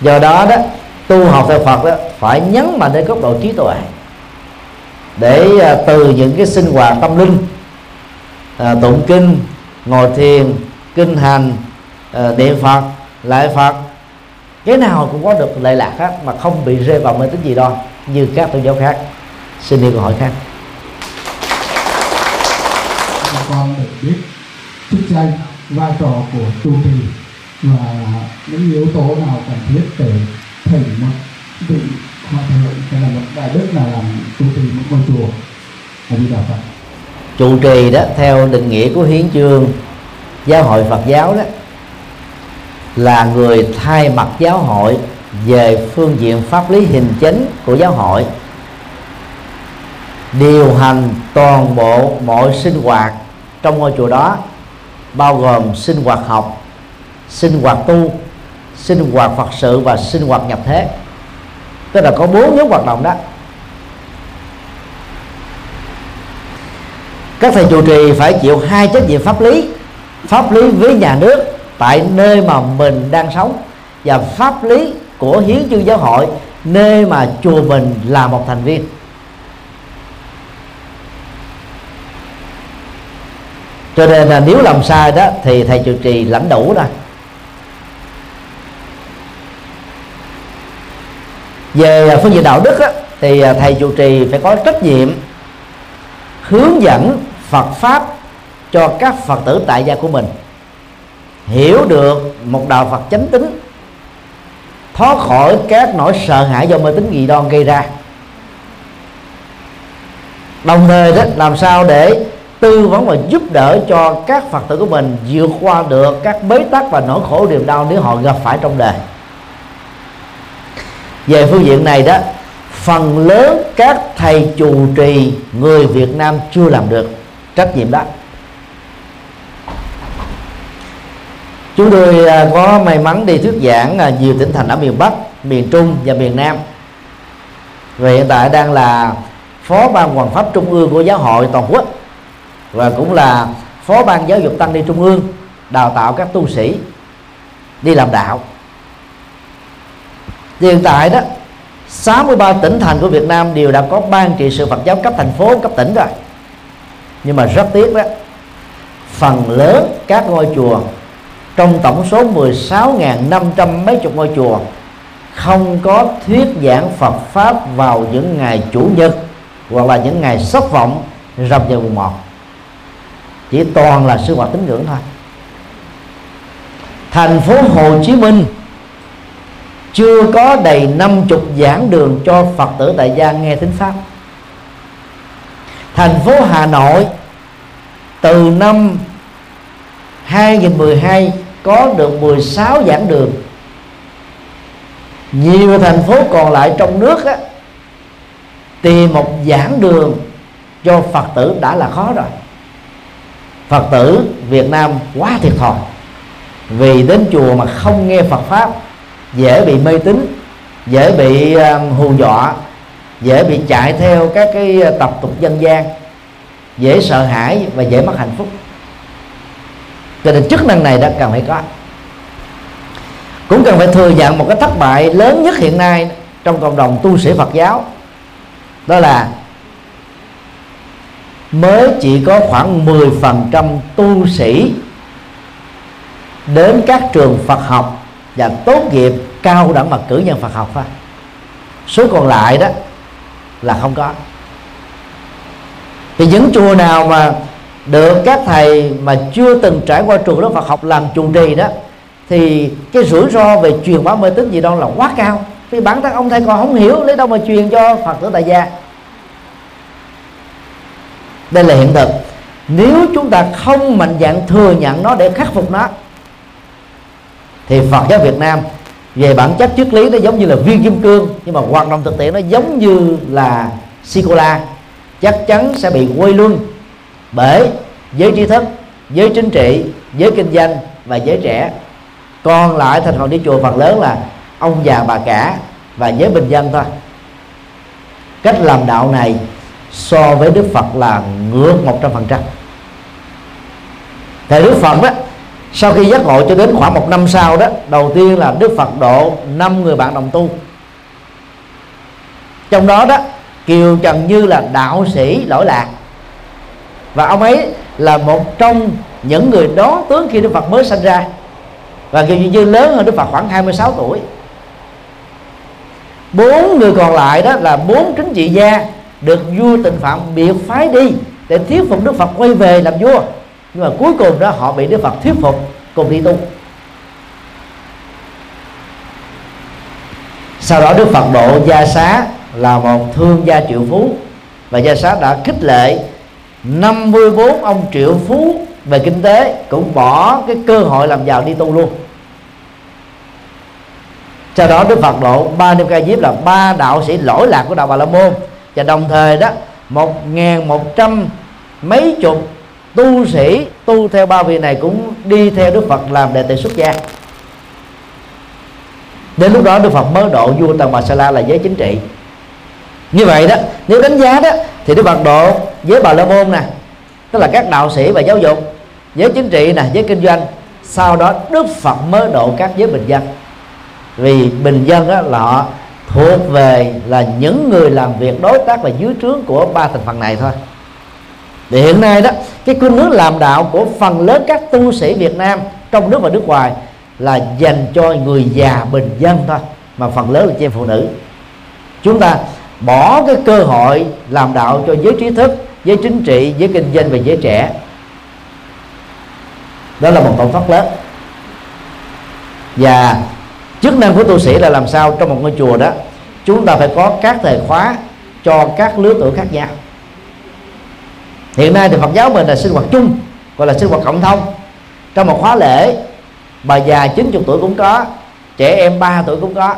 Do đó đó tu học theo phật đó phải nhấn mạnh đến góc độ trí tuệ. Để à, từ những cái sinh hoạt tâm linh à, tụng kinh ngồi thiền kinh hành à, niệm phật lại phật cái nào cũng có được lệ lạc khác mà không bị rơi vào mê tín gì đó như các tôn giáo khác. Xin đi câu hỏi khác. Con được biết chức danh vai trò của trụ trì và những yếu tố nào cần thiết để thỉnh một vị hòa thượng hay là một đại đức nào làm trụ trì một ngôi chùa? Ở đi đạo phật trụ trì đó theo định nghĩa của hiến chương giáo hội phật giáo đó là người thay mặt giáo hội về phương diện pháp lý hình chính của giáo hội, điều hành toàn bộ mọi sinh hoạt trong ngôi chùa đó, bao gồm sinh hoạt học, sinh hoạt tu, sinh hoạt phật sự và sinh hoạt nhập thế. Tức là có bốn nhóm hoạt động đó. Các thầy trụ trì phải chịu hai trách nhiệm pháp lý pháp lý với nhà nước tại nơi mà mình đang sống. Và pháp lý của hiến chương giáo hội nơi mà chùa mình là một thành viên. Cho nên là nếu làm sai đó thì thầy trụ trì lãnh đủ thôi về phương diện đạo đức đó, thì thầy trụ trì phải có trách nhiệm hướng dẫn Phật pháp cho các Phật tử tại gia của mình hiểu được một đạo Phật chánh tính, thoát khỏi các nỗi sợ hãi do mê tín dị đoan gây ra. Đồng thời đó, làm sao để tư vấn và giúp đỡ cho các phật tử của mình vượt qua được các bế tắc và nỗi khổ niềm đau nếu họ gặp phải trong đời. Về phương diện này đó, phần lớn các thầy chủ trì người Việt Nam chưa làm được trách nhiệm đó. Chúng tôi à, có may mắn đi thuyết giảng à, nhiều tỉnh thành ở miền Bắc, miền Trung và miền Nam. Và hiện tại đang là phó ban hoàng pháp trung ương của giáo hội toàn quốc và cũng là phó ban giáo dục tăng ni trung ương đào tạo các tu sĩ đi làm đạo. Hiện tại đó 63 tỉnh thành của Việt Nam đều đã có ban trị sự Phật giáo cấp thành phố, cấp tỉnh rồi. Nhưng mà rất tiếc đó, phần lớn các ngôi chùa trong tổng số 16.500 mấy chục ngôi chùa, không có thuyết giảng Phật pháp vào những ngày chủ nhật hoặc là những ngày sốc vọng, rằm giờ mùng một. Chỉ toàn là sinh hoạt tín ngưỡng thôi. Thành phố Hồ Chí Minh chưa có đầy năm chục giảng đường cho phật tử tại gia nghe thính pháp. Thành phố Hà Nội từ năm 2012 có được 16 giảng đường. Nhiều thành phố còn lại trong nước á, tìm một giảng đường cho Phật tử đã là khó rồi. Phật tử Việt Nam quá thiệt thòi vì đến chùa mà không nghe Phật pháp dễ bị mê tín dễ bị um, hù dọa dễ bị chạy theo các cái uh, tập tục dân gian dễ sợ hãi và dễ mất hạnh phúc cho nên chức năng này đã cần phải có. Cũng cần phải thừa nhận một cái thất bại lớn nhất hiện nay trong cộng đồng tu sĩ Phật giáo. Đó là mới chỉ có khoảng 10% tu sĩ đến các trường Phật học và tốt nghiệp cao đẳng bậc cử nhân Phật học thôi. Số còn lại đó là không có. Thì những chùa nào mà được các thầy mà chưa từng trải qua trường lớp Phật học làm chủ trì đó, thì cái rủi ro về truyền bá mê tín gì đó là quá cao. Vì bản thân ông thầy còn không hiểu lấy đâu mà truyền cho Phật tử tại gia. Đây là hiện thực. Nếu chúng ta không mạnh dạng thừa nhận nó để khắc phục nó, thì Phật giáo Việt Nam về bản chất triết lý nó giống như là viên kim cương, nhưng mà hoạt động thực tiễn nó giống như là Sicola chắc chắn sẽ bị quay luân bởi giới trí thức, giới chính trị, giới kinh doanh và giới trẻ. Còn lại thành phần đi chùa phần lớn là ông già bà cả và giới bình dân thôi. Cách làm đạo này so với Đức Phật là ngược một trăm phần trăm. Thầy Đức Phật đó, sau khi giác ngộ cho đến khoảng một năm sau đó, đầu tiên là Đức Phật độ năm người bạn đồng tu. Trong đó đó, Kiều Trần Như là đạo sĩ lỗi lạc và ông ấy là một trong những người đó tướng khi Đức Phật mới sinh ra. Và Kiều Trần Như lớn hơn Đức Phật khoảng 26 tuổi. Bốn người còn lại đó là bốn chính trị gia được vua tình phạm biệt phái đi để thuyết phục Đức Phật quay về làm vua. Nhưng mà cuối cùng đó họ bị Đức Phật thuyết phục cùng đi tu. Sau đó Đức Phật độ gia xá là một thương gia triệu phú. Và gia xá đã khích lệ 54 ông triệu phú về kinh tế cũng bỏ cái cơ hội làm giàu đi tu luôn. Sau đó Đức Phật độ ba đêm ca diếp là ba đạo sĩ lỗi lạc của đạo Bà La Môn. Và đồng thời đó, một ngàn một trăm mấy chục tu sĩ tu theo ba vị này cũng đi theo Đức Phật làm đệ tử xuất gia. Đến lúc đó Đức Phật mới độ vua Tần Bà Sa La là giới chính trị. Như vậy đó, nếu đánh giá đó thì Đức Phật độ với Bà La Môn nè, tức là các đạo sĩ và giáo dục, giới chính trị nè, giới kinh doanh, sau đó Đức Phật mới độ các giới bình dân. Vì bình dân đó là họ thuộc về là những người làm việc đối tác và dưới trướng của ba thành phần này thôi. Thì hiện nay đó, cái khuynh hướng làm đạo của phần lớn các tu sĩ Việt Nam trong nước và nước ngoài là dành cho người già bình dân thôi, mà phần lớn là chị em phụ nữ. Chúng ta bỏ cái cơ hội làm đạo cho giới trí thức, giới chính trị, giới kinh doanh và giới trẻ. Đó là một tổn thất lớn. Và chức năng của tu sĩ là làm sao? Trong một ngôi chùa đó, chúng ta phải có các thời khóa cho các lứa tuổi khác nhau. Hiện nay thì Phật giáo mình là sinh hoạt chung, gọi là sinh hoạt cộng thông. Trong một khóa lễ, bà già 90 tuổi cũng có, trẻ em 3 tuổi cũng có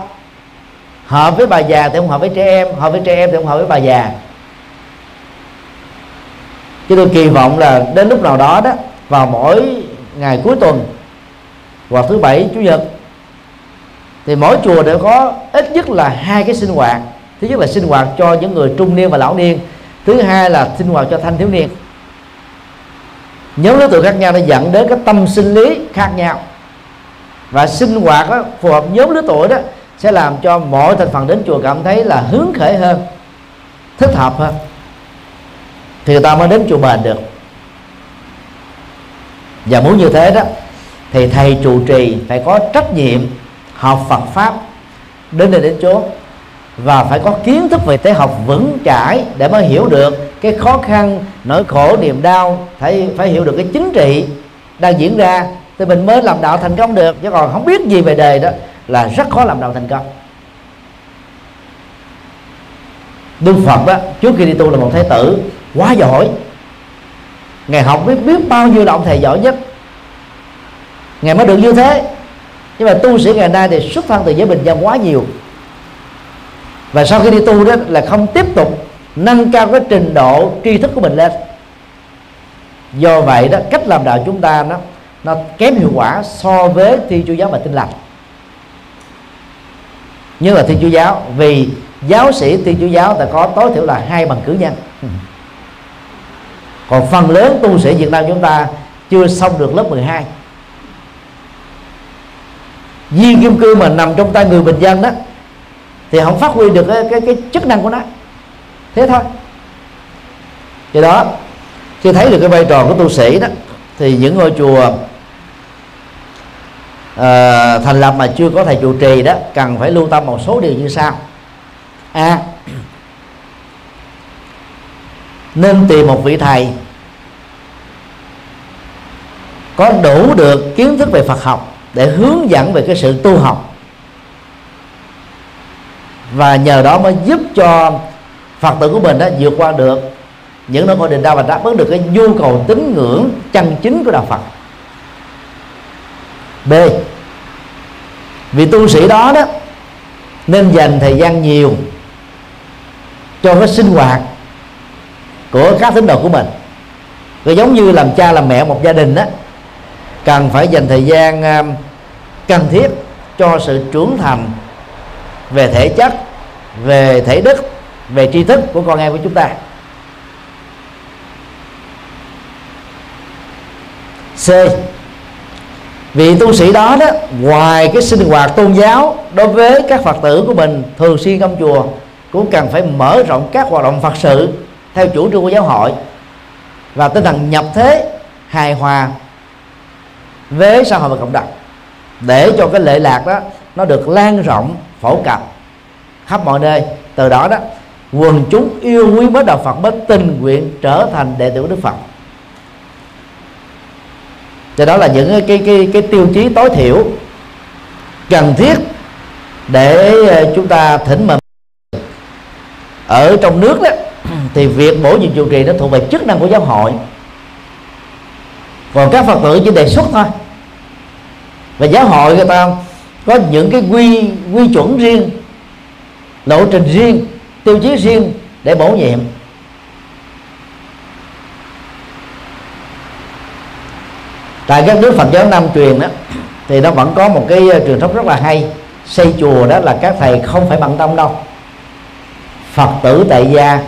hợp với bà già thì không hợp với trẻ em hợp với trẻ em thì không hợp với bà già. Chứ tôi kỳ vọng là đến lúc nào đó đó vào mỗi ngày cuối tuần hoặc thứ bảy chủ nhật thì mỗi chùa đều có ít nhất là hai cái sinh hoạt. Thứ nhất là sinh hoạt cho những người trung niên và lão niên thứ hai là sinh hoạt cho thanh thiếu niên. Nhóm đối tượng khác nhau nó dẫn đến cái tâm sinh lý khác nhau. Và sinh hoạt đó, phù hợp nhóm lứa tuổi đó sẽ làm cho mọi thành phần đến chùa cảm thấy là hướng khởi hơn, thích hợp hơn. Thì người ta mới đến chùa bền được. Và muốn như thế đó, thì thầy trụ trì phải có trách nhiệm học Phật pháp đến nơi đến chốn và phải có kiến thức về tế học vững chãi để mới hiểu được cái khó khăn, nỗi khổ, niềm đau, phải phải hiểu được cái chính trị đang diễn ra. Thì mình mới làm đạo thành công được, chứ còn không biết gì về đề đó là rất khó làm đạo thành công. Đức Phật đó trước khi đi tu là một thái tử, quá giỏi. Ngài học biết biết bao nhiêu động thầy giỏi nhất. Ngài mới được như thế. Nhưng mà tu sĩ ngày nay thì xuất thân từ giới bình dân quá nhiều. Và sau khi đi tu đó là không tiếp tục nâng cao cái trình độ tri thức của mình lên. Do vậy đó, cách làm đạo chúng ta nó nó kém hiệu quả so với thi chúa giáo và tinh lành như là thiên chúa giáo vì giáo sĩ thiên chúa giáo ta có tối thiểu là hai bằng cử nhân. Còn phần lớn tu sĩ Việt Nam chúng ta chưa xong được lớp 12 viên kim cương mà nằm trong tay người bình dân đó thì không phát huy được cái, cái, cái chức năng của nó. Thế thôi. Do đó khi thấy được cái vai trò của tu sĩ đó thì những ngôi chùa uh, thành lập mà chưa có thầy trụ trì đó cần phải lưu tâm một số điều như sau. A à, nên tìm một vị thầy có đủ được kiến thức về Phật học để hướng dẫn về cái sự tu học và nhờ đó mới giúp cho Phật tử của mình đó vượt qua được những nỗi khổ định đau và đáp ứng được cái nhu cầu tín ngưỡng chân chính của đạo Phật. B. Vì tu sĩ đó đó, nên dành thời gian nhiều cho cái sinh hoạt của các tín đồ của mình. Rồi giống như làm cha làm mẹ một gia đình đó cần phải dành thời gian à, cần thiết cho sự trưởng thành về thể chất, về thể đức, về tri thức của con em của chúng ta. C vị tu sĩ đó đó, ngoài cái sinh hoạt tôn giáo đối với các phật tử của mình thường xuyên trong chùa, cũng cần phải mở rộng các hoạt động phật sự theo chủ trương của giáo hội. Và tinh thần nhập thế, hài hòa với xã hội và cộng đồng, để cho cái lệ lạc đó nó được lan rộng, phổ cập khắp mọi nơi. Từ đó đó, quần chúng yêu quý mới đạo Phật mới tình nguyện trở thành đệ tử của Đức Phật cho đó là những cái cái cái, cái tiêu chí tối thiểu cần thiết để ờ, chúng ta thỉnh mời ở trong nước đó thì việc bổ nhiệm trụ trì nó thuộc về chức năng của giáo hội. Còn các phật tử chỉ đề xuất thôi. Và giáo hội người ta có những cái quy quy chuẩn riêng lộ trình riêng tiêu chí riêng để bổ nhiệm. Tại các nước Phật giáo Nam truyền đó thì nó vẫn có một cái ờ, truyền thống rất là hay. Xây chùa đó là các thầy không phải bận tâm đâu. Phật tử tại gia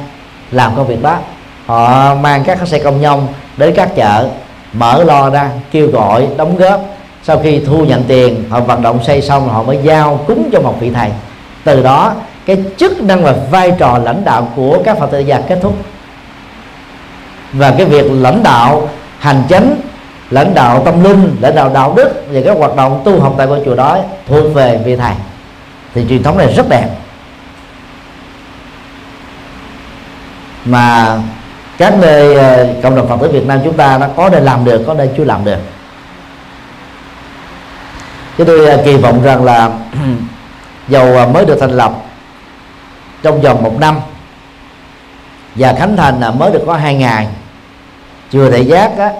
làm công việc đó. Họ mang các xe công nhông đến các chợ, mở lo ra, kêu gọi, đóng góp. Sau khi thu nhận tiền, họ vận động xây xong, họ mới giao cúng cho một vị thầy. Từ đó, cái chức năng và vai trò lãnh đạo của các phật tử gia kết thúc. Và cái việc lãnh đạo, hành chính lãnh đạo tâm linh lãnh đạo đạo đức và các hoạt động tu học tại ngôi chùa đó thuộc về vị thầy. Thì truyền thống này rất đẹp. Mà các nơi ờ, cộng đồng phật tử việt nam chúng ta nó có nơi làm được có nơi chưa làm được. Chứ tôi ờ, kỳ vọng rằng là dầu ờ, mới được thành lập trong vòng một năm và khánh thành là mới được có hai ngày chùa đại giác á,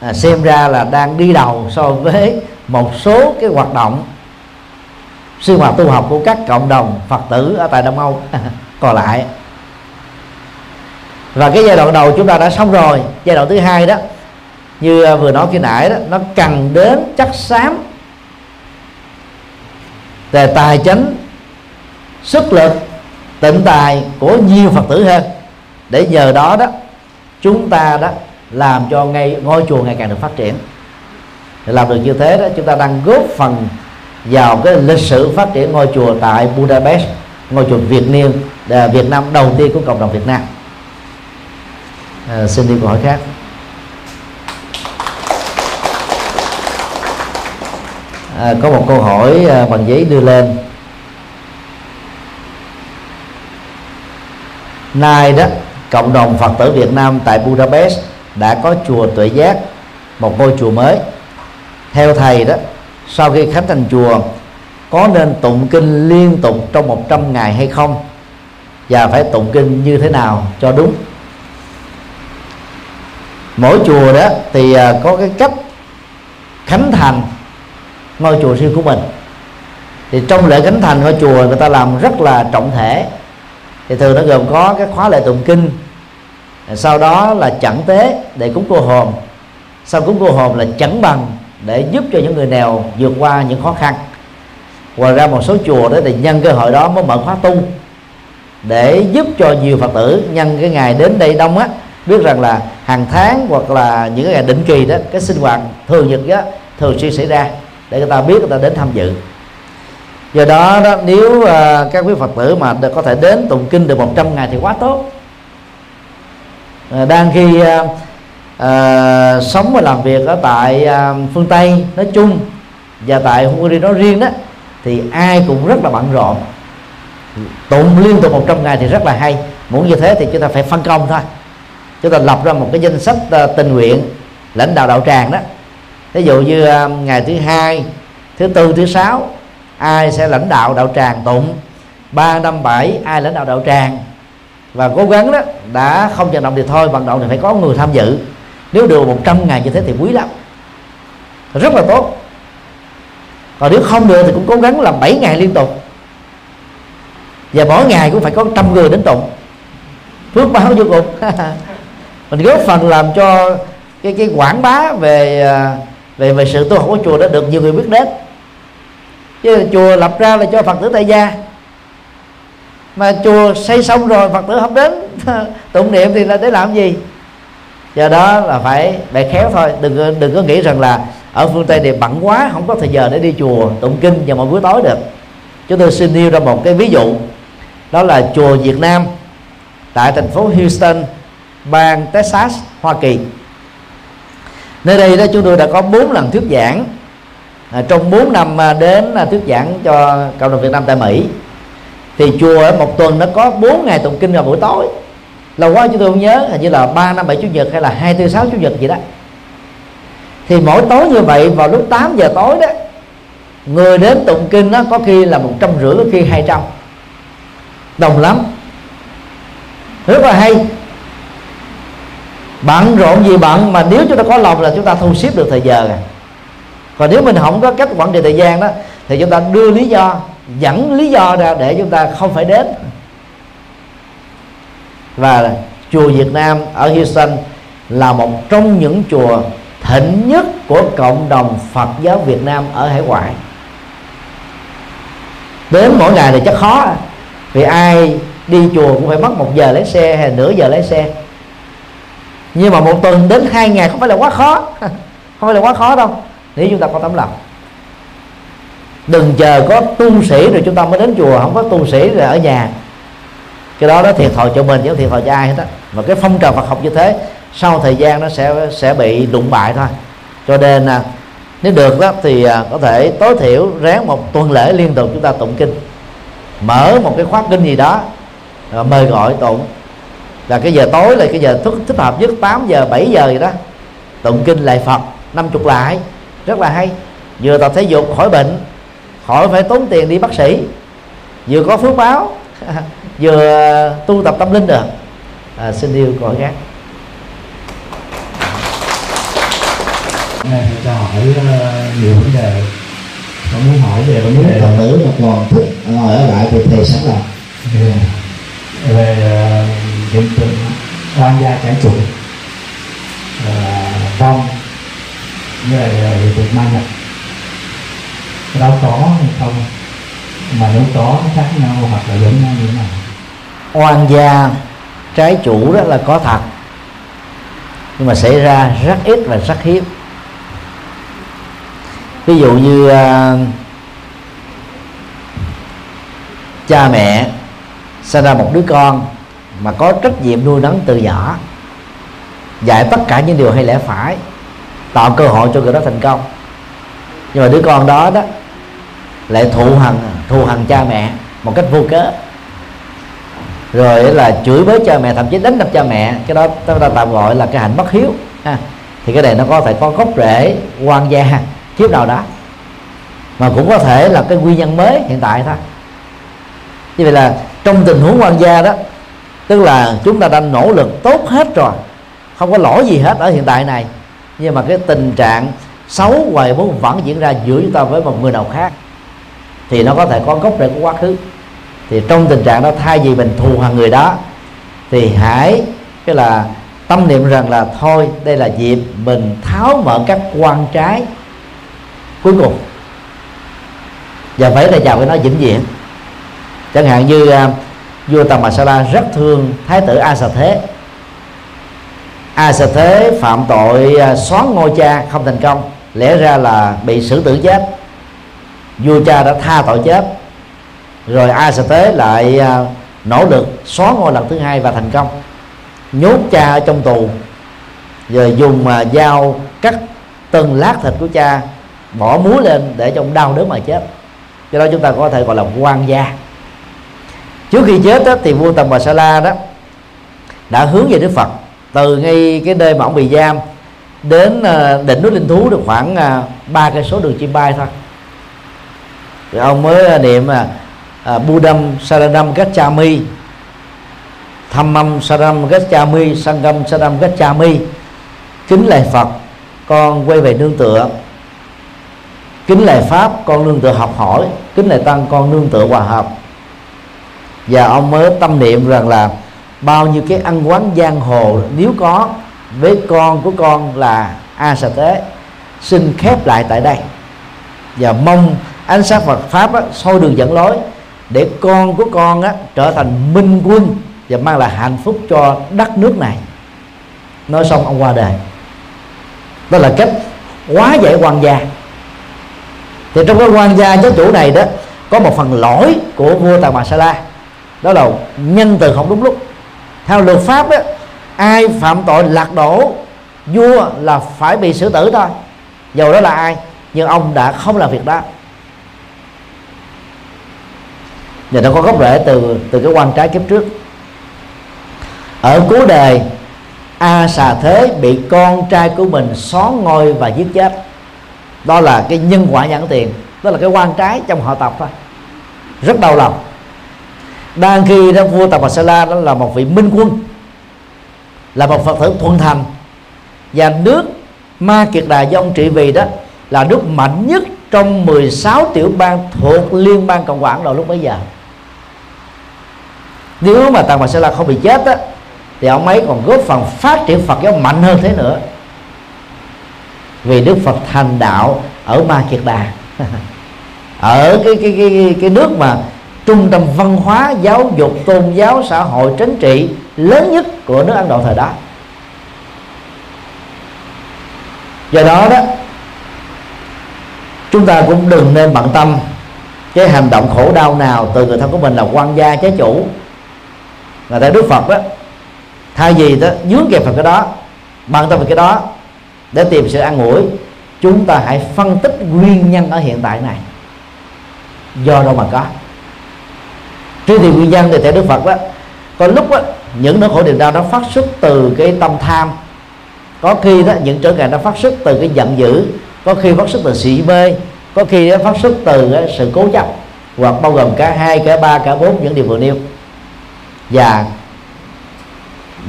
à, xem ra là đang đi đầu so với một số cái hoạt động sinh hoạt tu học của các cộng đồng phật tử ở tại đông âu. Còn lại. Và cái giai đoạn đầu chúng ta đã xong rồi. Giai đoạn thứ hai đó như à, vừa nói khi nãy đó nó cần đến chắc xám về tài chính sức lực tịnh tài của nhiều phật tử hơn. Để nhờ đó đó chúng ta đó làm cho ngay ngôi chùa ngày càng được phát triển. Để làm được như thế đó chúng ta đang góp phần vào cái lịch sử phát triển ngôi chùa tại Budapest ngôi chùa Việt Niên à, Việt Nam đầu tiên của cộng đồng Việt Nam. À, xin đi câu hỏi khác. À, có một câu hỏi à, bằng giấy đưa lên. Nay đó cộng đồng Phật tử Việt Nam tại Budapest đã có chùa tuệ giác, một ngôi chùa mới. Theo thầy đó, sau khi khánh thành chùa, có nên tụng kinh liên tục trong 100 ngày hay không? Và phải tụng kinh như thế nào cho đúng? Mỗi chùa đó thì à, có cái cách khánh thành ngôi chùa riêng của mình. Thì trong lễ khánh thành ngôi chùa, người ta làm rất là trọng thể. Thì thường nó gồm có cái khóa lễ tụng kinh sau đó là chẳng tế để cúng cô hồn. Sau cúng cô hồn là chẳng bằng để giúp cho những người nghèo vượt qua những khó khăn. Ngoài ra một số chùa đó thì nhân cơ hội đó mới mở khóa tu để giúp cho nhiều phật tử nhân cái ngày đến đây đông á biết rằng là hàng tháng hoặc là những cái ngày định kỳ đó cái sinh hoạt thường nhật đó thường xuyên xảy ra để người ta biết người ta đến tham dự. Do đó, đó nếu uh, các quý phật tử mà có thể đến tụng kinh được 100 ngày thì quá tốt. Ờ, đang khi à, à, sống và làm việc ở tại à, phương tây nói chung và tại Hungary nói riêng đó thì ai cũng rất là bận rộn. Tụng liên tục 100 ngày thì rất là hay. Muốn như thế thì chúng ta phải phân công thôi. Chúng ta lập ra một cái danh sách tình nguyện lãnh đạo đạo tràng đó. Ví dụ như ngày thứ hai thứ tư thứ sáu ai sẽ lãnh đạo đạo tràng tụng? Ba năm bảy ai lãnh đạo đạo tràng? Và cố gắng đó đã không vận động thì thôi, vận động thì phải có người tham dự. Nếu được 100 ngày như thế thì quý lắm. Rất là tốt. Còn nếu không được thì cũng cố gắng làm 7 ngày liên tục. Và mỗi ngày cũng phải có trăm người đến tụng. Phước báo vô cùng. Mình góp phần làm cho cái cái quảng bá về à, về về sự tu học của chùa đó được nhiều người biết đến. Chứ chùa lập ra là cho phật tử tại gia mà chùa xây xong rồi phật tử không đến tụng niệm thì là để làm gì? Do đó là phải bẻ khéo thôi. Đừng đừng có nghĩ rằng là ở phương tây thì bận quá không có thời giờ để đi chùa tụng kinh vào mỗi buổi tối được. Chúng tôi xin nêu ra một cái ví dụ. Đó là chùa Việt Nam tại thành phố Houston bang Texas Hoa Kỳ. Nơi đây đó chúng tôi đã có 4 lần thuyết giảng. À, trong 4 năm à, đến à, thuyết giảng cho cộng đồng Việt Nam tại Mỹ thì chùa một tuần nó có 4 ngày tụng kinh vào buổi tối. Lâu quá chúng tôi không nhớ, hình như là ba năm bảy chủ nhật hay là hai tư sáu chủ nhật gì đó. Thì mỗi tối như vậy, vào lúc 8 giờ tối đó, người đến tụng kinh nó có khi là một trăm rưỡi, có khi hai trăm. Đồng lắm. Rất là hay. Bận rộn gì bận, mà nếu chúng ta có lòng là chúng ta thu xếp được thời giờ. À còn nếu mình không có cách quản trị thời gian đó, thì chúng ta đưa lý do dẫn lý do ra để chúng ta không phải đến. Và chùa Việt Nam ở Houston là một trong những chùa thịnh nhất của cộng đồng Phật giáo Việt Nam ở hải ngoại. Đến mỗi ngày thì chắc khó, vì ai đi chùa cũng phải mất một giờ lấy xe hay nửa giờ lấy xe. Nhưng mà một tuần đến hai ngày không phải là quá khó. Không phải là quá khó đâu, nếu chúng ta có tấm lòng đừng chờ có tu sĩ rồi chúng ta mới đến chùa không có tu sĩ rồi ở nhà. Cái đó nó thiệt thòi cho mình chứ không thiệt thòi cho ai hết á. Mà cái phong trào Phật học như thế sau thời gian nó sẽ sẽ bị đụng bại thôi. Cho nên à, nếu được đó thì à, có thể tối thiểu ráng một tuần lễ liên tục chúng ta tụng kinh. Mở một cái khóa kinh gì đó mời gọi tụng. Là cái giờ tối là cái giờ thích, thích hợp nhất 8 giờ 7 giờ gì đó tụng kinh lại Phật năm chục lại. Rất là hay. Vừa tập thể dục khỏi bệnh khỏi phải tốn tiền đi bác sĩ. Vừa có phước báo vừa tu tập tâm linh được. À, xin yêu hỏi khác. Này cho hỏi uh, nhiều vấn đề. Con muốn hỏi về vấn đề phật tử mà còn thích ngồi ở lại thì thầy sẵn lòng về, uh, hiện tượng oan gia trái chủ vong về uh, hiện tượng ma nhập cái đó có hay không? Mà nếu có khác nhau hoặc là giống nhau như thế nào? Oan gia trái chủ đó là có thật. Nhưng mà xảy ra rất ít và rất hiếm. Ví dụ như uh, cha mẹ sinh ra một đứa con mà có trách nhiệm nuôi nấng từ nhỏ dạy tất cả những điều hay lẽ phải tạo cơ hội cho người đó thành công. Nhưng mà đứa con đó đó lại thụ hằn thù hằn cha mẹ một cách vô cớ. Rồi là chửi bới cha mẹ, thậm chí đánh đập cha mẹ. Cái đó chúng ta tạm gọi là cái hạnh bất hiếu, ha. thì cái này nó có thể có gốc rễ, quan gia, kiếp nào đó. Mà cũng có thể là cái nguyên nhân mới hiện tại thôi. Như vậy là trong tình huống quan gia đó, tức là chúng ta đang nỗ lực tốt hết rồi, không có lỗi gì hết ở hiện tại này. Nhưng mà cái tình trạng xấu hoài muốn vẫn diễn ra giữa chúng ta với một người nào khác thì nó có thể có gốc rễ của quá khứ. Thì trong tình trạng đó thay vì mình thù hằn người đó thì hãy cái là tâm niệm rằng là thôi đây là dịp mình tháo mở các quan trái cuối cùng. Và vẫy là chào với nó vĩnh viễn. Chẳng hạn như uh, vua Tần Masala rất thương thái tử A sa Thế. A sa Thế phạm tội à, uh, xoán ngôi cha không thành công lẽ ra là bị xử tử chết vua cha đã tha tội chết. Rồi A sẽ Thế lại à, nỗ lực xóa ngôi lần thứ hai và thành công. Nhốt cha ở trong tù. Rồi dùng mà dao cắt từng lát thịt của cha bỏ muối lên để trong đau đớn mà chết. Do đó chúng ta có thể gọi là quan gia. Trước khi chết đó, thì vua tần bà sa la đó đã hướng về đức phật. Từ ngay cái nơi mà ông bị giam đến à, đỉnh núi linh thú được khoảng à, ba cây số đường chim bay thôi thì ông mới à, niệm là Budam Saranam Gacchami. Thamam Saranam Gacchami, Sangam Saranam Gacchami. Kính lạy Phật, con quay về nương tựa. Kính lạy Pháp, con nương tựa học hỏi. Kính lạy Tăng, con nương tựa hòa hợp. Và ông mới tâm niệm rằng là bao nhiêu cái ăn quán giang hồ nếu có, với con của con là a sa tế. Xin khép lại tại đây. Và mong ánh sáng Phật pháp á, soi đường dẫn lối để con của con á, trở thành minh quân và mang lại hạnh phúc cho đất nước này. Nói xong ông qua đời đó là cách quá giải quan gia. Thì trong cái quan gia giáo chủ này đó có một phần lỗi của vua tà bà sa la. Đó là nhân từ không đúng lúc. Theo luật pháp đó, ai phạm tội lạc đổ vua là phải bị xử tử thôi. Dầu đó là ai nhưng ông đã không làm việc đó. Và nó có gốc rễ từ từ cái quan trái kiếp trước. Ở cuối đời, a xà thế bị con trai của mình xóa ngôi và giết chết. Đó là cái nhân quả nhãn tiền, đó là cái quan trái trong họ tộc thôi. Rất đau lòng. Đang khi đó, vua Tạp Sa La đó là một vị minh quân, là một phật tử thuận thành. Và nước ma kiệt đà do ông trị vì đó là nước mạnh nhất trong 16 tiểu bang thuộc liên bang cộng hòa đầu lúc bấy giờ nếu mà Tàng Bà Sa La không bị chết á, thì ông ấy còn góp phần phát triển Phật giáo mạnh hơn thế nữa. Vì Đức Phật thành đạo ở Ma Kiệt Đà. Ở cái cái cái cái nước mà trung tâm văn hóa, giáo dục, tôn giáo, xã hội, chính trị lớn nhất của nước Ấn Độ thời đó. Do đó đó, chúng ta cũng đừng nên bận tâm cái hành động khổ đau nào từ người thân của mình là quan gia trái chủ là tại Đức Phật đó thay vì đó dướng kẹp vào cái đó bận tâm vào cái đó để tìm sự an ủi chúng ta hãy phân tích nguyên nhân ở hiện tại này. Do đâu mà có? Truy tìm nguyên nhân thì theo đức phật đó có lúc đó, những nỗi khổ niềm đau nó phát xuất từ cái tâm tham. Có khi đó những trở ngại nó phát xuất từ cái giận dữ. Có khi phát xuất từ sĩ mê. Có khi nó phát xuất từ sự cố chấp. Hoặc bao gồm cả hai cả ba cả bốn những điều vừa nêu và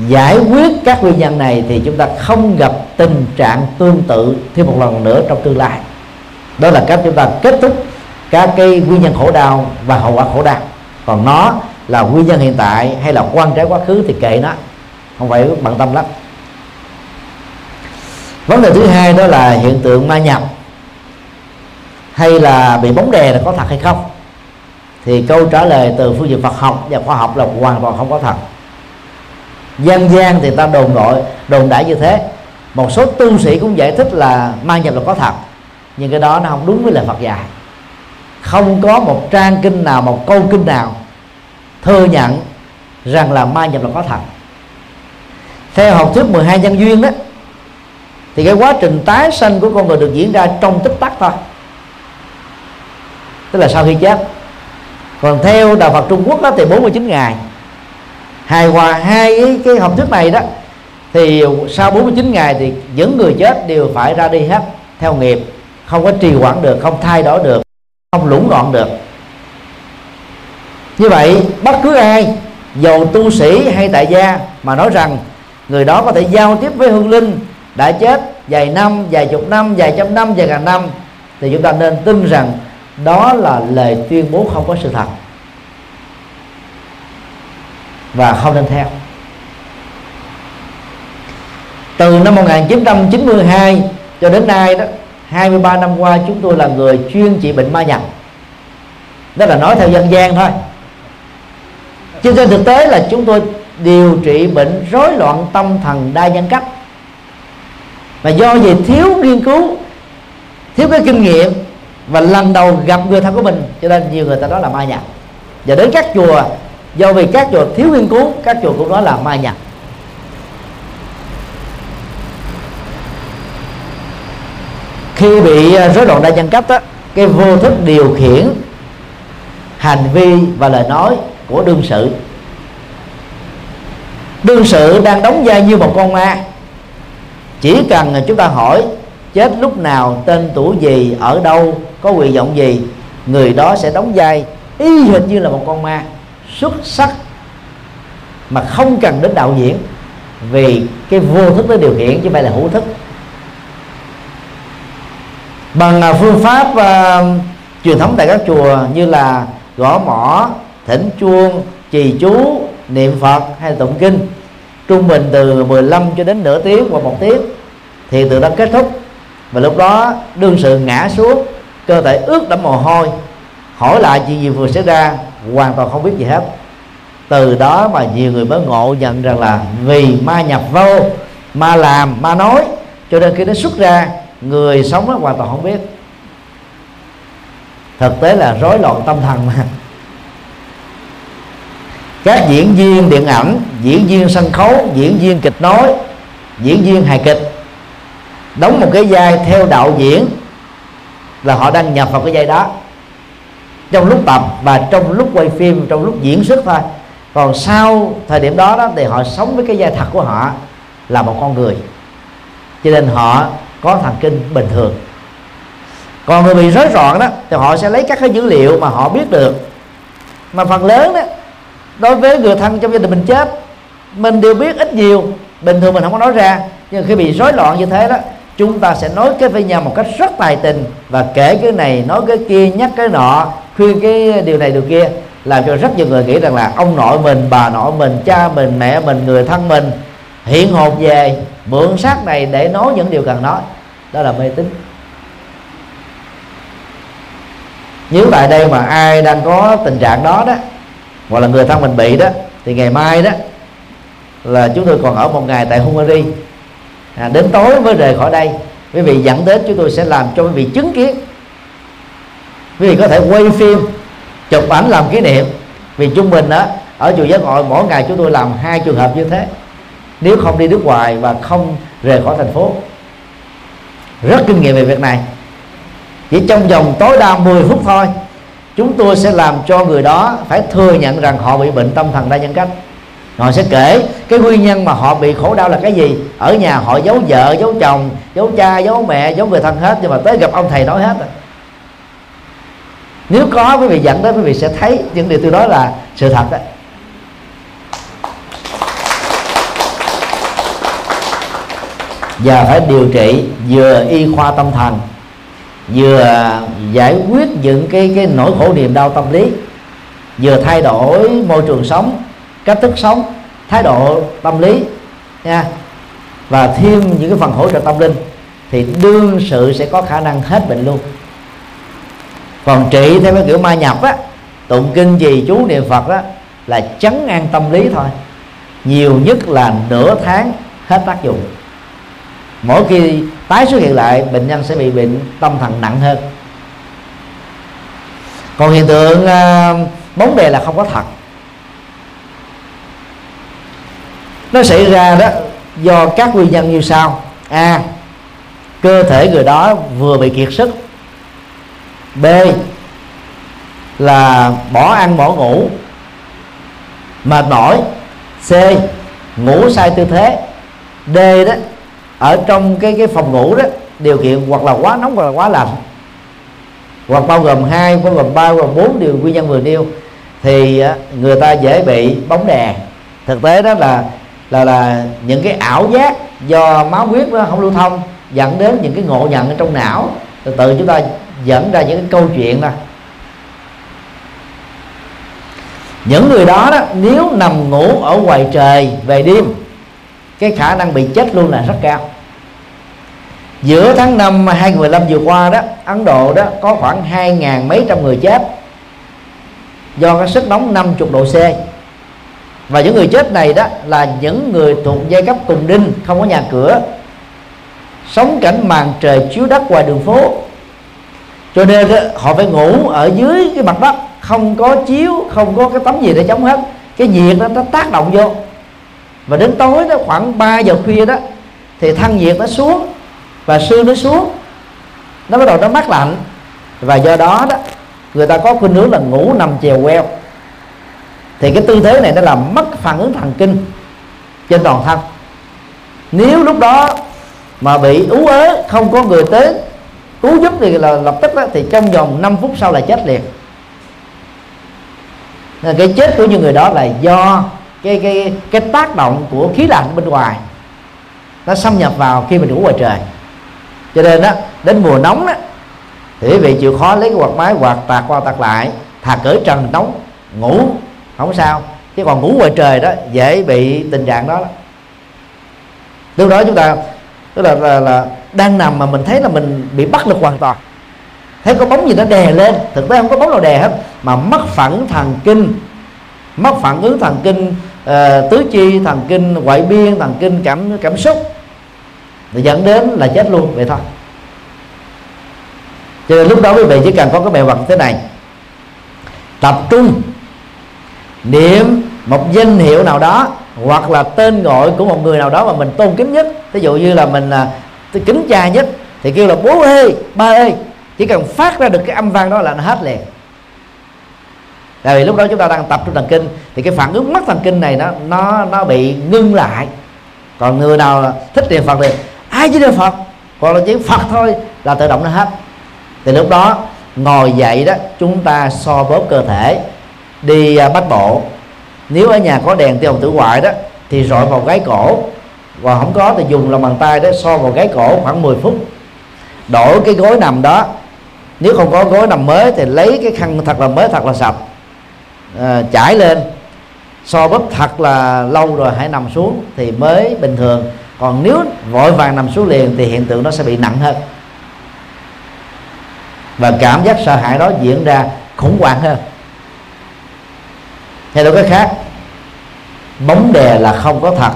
giải quyết các nguyên nhân này thì chúng ta không gặp tình trạng tương tự thêm một lần nữa trong tương lai. Đó là cách chúng ta kết thúc các cái nguyên nhân khổ đau và hậu quả khổ đau. Còn nó là nguyên nhân hiện tại hay là quan trái quá khứ thì kệ nó, không phải bận tâm lắm. Vấn đề thứ hai đó là hiện tượng ma nhập hay là bị bóng đè là có thật hay không? Thì câu trả lời từ phương diện Phật học và khoa học là hoàn toàn không có thật. Gian gian thì ta đồn đội đồn đại như thế. Một số tu sĩ cũng giải thích là ma nhập là có thật, nhưng cái đó nó không đúng với lời Phật dạy. Không có một trang kinh nào, một câu kinh nào thừa nhận rằng là ma nhập là có thật. Theo học thuyết 12 nhân duyên đó, thì cái quá trình tái sanh của con người được diễn ra trong tích tắc thôi. Tức là sau khi chết còn theo đạo Phật Trung Quốc đó thì 49 ngày. Hài hòa hai cái, cái học thuyết này đó thì sau 49 ngày thì những người chết đều phải ra đi hết theo nghiệp. Không có trì hoãn được không thay đổi được không lũng đoạn được. Như vậy bất cứ ai dầu tu sĩ hay tại gia mà nói rằng người đó có thể giao tiếp với hương linh đã chết vài năm vài chục năm vài trăm năm vài ngàn năm thì chúng ta nên tin rằng đó là lời tuyên bố không có sự thật. Và không nên theo. Từ năm 1992 cho đến nay đó 23 năm qua chúng tôi là người chuyên trị bệnh ma nhập. Đó là nói theo dân gian thôi. Chứ trên thực tế là chúng tôi điều trị bệnh rối loạn tâm thần đa nhân cách. Mà do gì thiếu nghiên cứu, thiếu cái kinh nghiệm và lần đầu gặp người thân của mình cho nên nhiều người ta nói là ma nhập và đến các chùa do vì các chùa thiếu nghiên cứu các chùa cũng nói là ma nhập khi bị à, rối loạn đa nhân cách á, cái vô thức điều khiển hành vi và lời nói của đương sự. Đương sự đang đóng vai như một con ma. Chỉ cần chúng ta hỏi chết lúc nào tên tuổi gì ở đâu có quyền vọng gì người đó sẽ đóng vai. Y hình như là một con ma xuất sắc mà không cần đến đạo diễn vì cái vô thức nó điều khiển chứ không phải là hữu thức. Bằng à, phương pháp uh, truyền thống tại các chùa như là gõ mỏ thỉnh chuông trì chú niệm phật hay tụng kinh trung bình từ 15 cho đến nửa tiếng hoặc một tiếng thì từ đó kết thúc và lúc đó, đương sự ngã xuống, cơ thể ướt đẫm mồ hôi. Hỏi lại chuyện gì vừa xảy ra, hoàn toàn không biết gì hết. Từ đó mà nhiều người mới ngộ nhận rằng là vì ma nhập vô, ma làm, ma nói, cho nên khi nó xuất ra, người sống nó hoàn toàn không biết. Thực tế là rối loạn tâm thần mà. Các diễn viên điện ảnh, diễn viên sân khấu, diễn viên kịch nói, diễn viên hài kịch đóng một cái vai theo đạo diễn là họ đang nhập vào cái vai đó. Trong lúc tập và trong lúc quay phim, trong lúc diễn xuất thôi. Còn sau thời điểm đó đó thì họ sống với cái vai thật của họ là một con người. Cho nên họ có thần kinh bình thường. Còn người bị rối loạn đó thì họ sẽ lấy các cái dữ liệu mà họ biết được. Mà phần lớn đó, đối với người thân trong gia đình mình chết, mình đều biết ít nhiều, bình thường mình không có nói ra. Nhưng khi bị rối loạn như thế đó chúng ta sẽ nói cái với nhau một cách rất tài tình và kể cái này, nói cái kia, nhắc cái nọ, khuyên cái điều này điều kia, làm cho rất nhiều người nghĩ rằng là ông nội mình, bà nội mình, cha mình, mẹ mình, người thân mình hiện hồn về, mượn xác này để nói những điều cần nói. Đó là mê tín. Nếu tại đây mà ai đang có tình trạng đó đó, hoặc là người thân mình bị đó, thì ngày mai đó là chúng tôi còn ở một ngày tại Hungary à, đến tối mới rời khỏi đây. Quý vị dẫn đến chúng tôi sẽ làm cho quý vị chứng kiến. Quý vị có thể quay phim chụp ảnh làm kỷ niệm. Vì chúng mình đó ở chùa giác ngộ mỗi ngày chúng tôi làm hai trường hợp như thế. Nếu không đi nước ngoài và không rời khỏi thành phố. Rất kinh nghiệm về việc này. Chỉ trong vòng tối đa 10 phút thôi chúng tôi sẽ làm cho người đó phải thừa nhận rằng họ bị bệnh tâm thần đa nhân cách họ sẽ kể cái nguyên nhân mà họ bị khổ đau là cái gì. Ở nhà họ giấu vợ, giấu chồng, giấu cha, giấu mẹ, giấu người thân hết, nhưng mà tới gặp ông thầy nói hết rồi. Nếu có, quý vị dẫn tới, quý vị sẽ thấy những điều tôi nói là sự thật đấy. Và phải điều trị, vừa y khoa tâm thần, vừa giải quyết những cái cái nỗi khổ niềm đau tâm lý, vừa thay đổi môi trường sống cách thức sống, thái độ tâm lý, nha. Và thêm những cái phần hỗ trợ tâm linh thì đương sự sẽ có khả năng hết bệnh luôn. Còn trị theo cái kiểu ma nhập á, tụng kinh gì chú niệm phật á, là chấn an tâm lý thôi. Nhiều nhất là nửa tháng hết tác dụng. Mỗi khi tái xuất hiện lại, bệnh nhân sẽ bị bệnh tâm thần nặng hơn. Còn hiện tượng à, bóng đè là không có thật. Nó xảy ra đó do các nguyên nhân như sau. A, cơ thể người đó vừa bị kiệt sức. B, là bỏ ăn bỏ ngủ. Mệt mỏi. C, ngủ sai tư thế. D đó, ở trong cái cái phòng ngủ đó, điều kiện hoặc là quá nóng hoặc là quá lạnh. Hoặc bao gồm hai, bao gồm ba, bao gồm bốn điều nguyên nhân vừa nêu, thì à, người ta dễ bị bóng đè. Thực tế đó là là là những cái ảo giác do máu huyết nó không lưu thông dẫn đến những cái ngộ nhận ở trong não. Từ từ chúng ta dẫn ra những cái câu chuyện đó những người đó đó, nếu nằm ngủ ở ngoài trời về đêm, cái khả năng bị chết luôn là rất cao. Giữa tháng 5 2015 vừa qua đó, Ấn Độ đó có khoảng hai ngàn mấy trăm người chết do cái sức nóng 50 độ C và những người chết này đó là những người thuộc giai cấp cùng đinh không có nhà cửa. Sống cảnh màn trời chiếu đất ngoài đường phố. Cho nên đó, họ phải ngủ ở dưới cái mặt đất không có chiếu không có cái tấm gì để chống hết. Cái nhiệt đó nó tác động vô. Và đến tối đó khoảng 3 giờ khuya đó thì thân nhiệt nó xuống và xương nó xuống. Nó bắt đầu nó mát lạnh. Và do đó đó người ta có khuynh hướng là ngủ nằm chèo queo thì cái tư thế này nó làm mất phản ứng thần kinh trên toàn thân. Nếu lúc đó mà bị ú ớ không có người tới cứu giúp thì là lập tức đó, thì trong vòng 5 phút sau là chết liền. Nên cái chết của những người đó là do cái cái cái tác động của khí lạnh bên ngoài nó xâm nhập vào khi mình ngủ ngoài trời. Cho nên đó đến mùa nóng đó thì quý vị chịu khó lấy cái quạt máy quạt tạt qua tạt lại thà cởi trần nóng ngủ không sao. Chứ còn ngủ ngoài trời đó dễ bị tình trạng đó, đó. lúc đó chúng ta tức là, là là đang nằm mà mình thấy là mình bị bắt lực hoàn toàn. Thấy có bóng gì nó đè lên thực tế không có bóng nào đè hết mà mất phản thần kinh. Mất phản ứng thần kinh uh, tứ chi thần kinh ngoại biên thần kinh cảm cảm xúc. Thì dẫn đến là chết luôn vậy thôi. Cho nên lúc đó quý vị chỉ cần có cái mẹo vật thế này. Tập trung niệm một danh hiệu nào đó, hoặc là tên gọi của một người nào đó mà mình tôn kính nhất ví dụ như là mình à, kính cha nhất, thì kêu là bố ơi, ba ơi, chỉ cần phát ra được cái âm vang đó là nó hết liền. Tại vì lúc đó chúng ta đang tập trung thần kinh, thì cái phản ứng mất thần kinh này nó nó nó bị ngưng lại. Còn người nào thích niệm phật thì, ai chỉ niệm phật? Hoặc là chỉ phật thôi là tự động nó hết. Thì lúc đó, ngồi dậy đó, chúng ta so bóp cơ thể đi à, bách bộ nếu ở nhà có đèn tiêu hồng tử ngoại đó thì rọi vào gáy cổ. Và không có thì dùng lòng bàn tay đó so vào gáy cổ khoảng 10 phút. Đổi cái gối nằm đó. Nếu không có gối nằm mới thì lấy cái khăn thật là mới thật là sạch. À, trải lên. So bóp thật là lâu rồi hãy nằm xuống thì mới bình thường. Còn nếu vội vàng nằm xuống liền thì hiện tượng nó sẽ bị nặng hơn. Và cảm giác sợ hãi đó diễn ra khủng hoảng hơn hay nói cái khác bóng đè là không có thật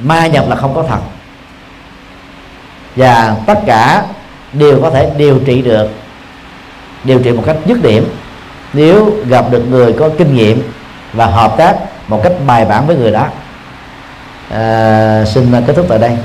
ma nhập là không có thật. Và tất cả đều có thể điều trị được điều trị một cách dứt điểm. Nếu gặp được người có kinh nghiệm và hợp tác một cách bài bản với người đó. À, xin kết thúc tại đây.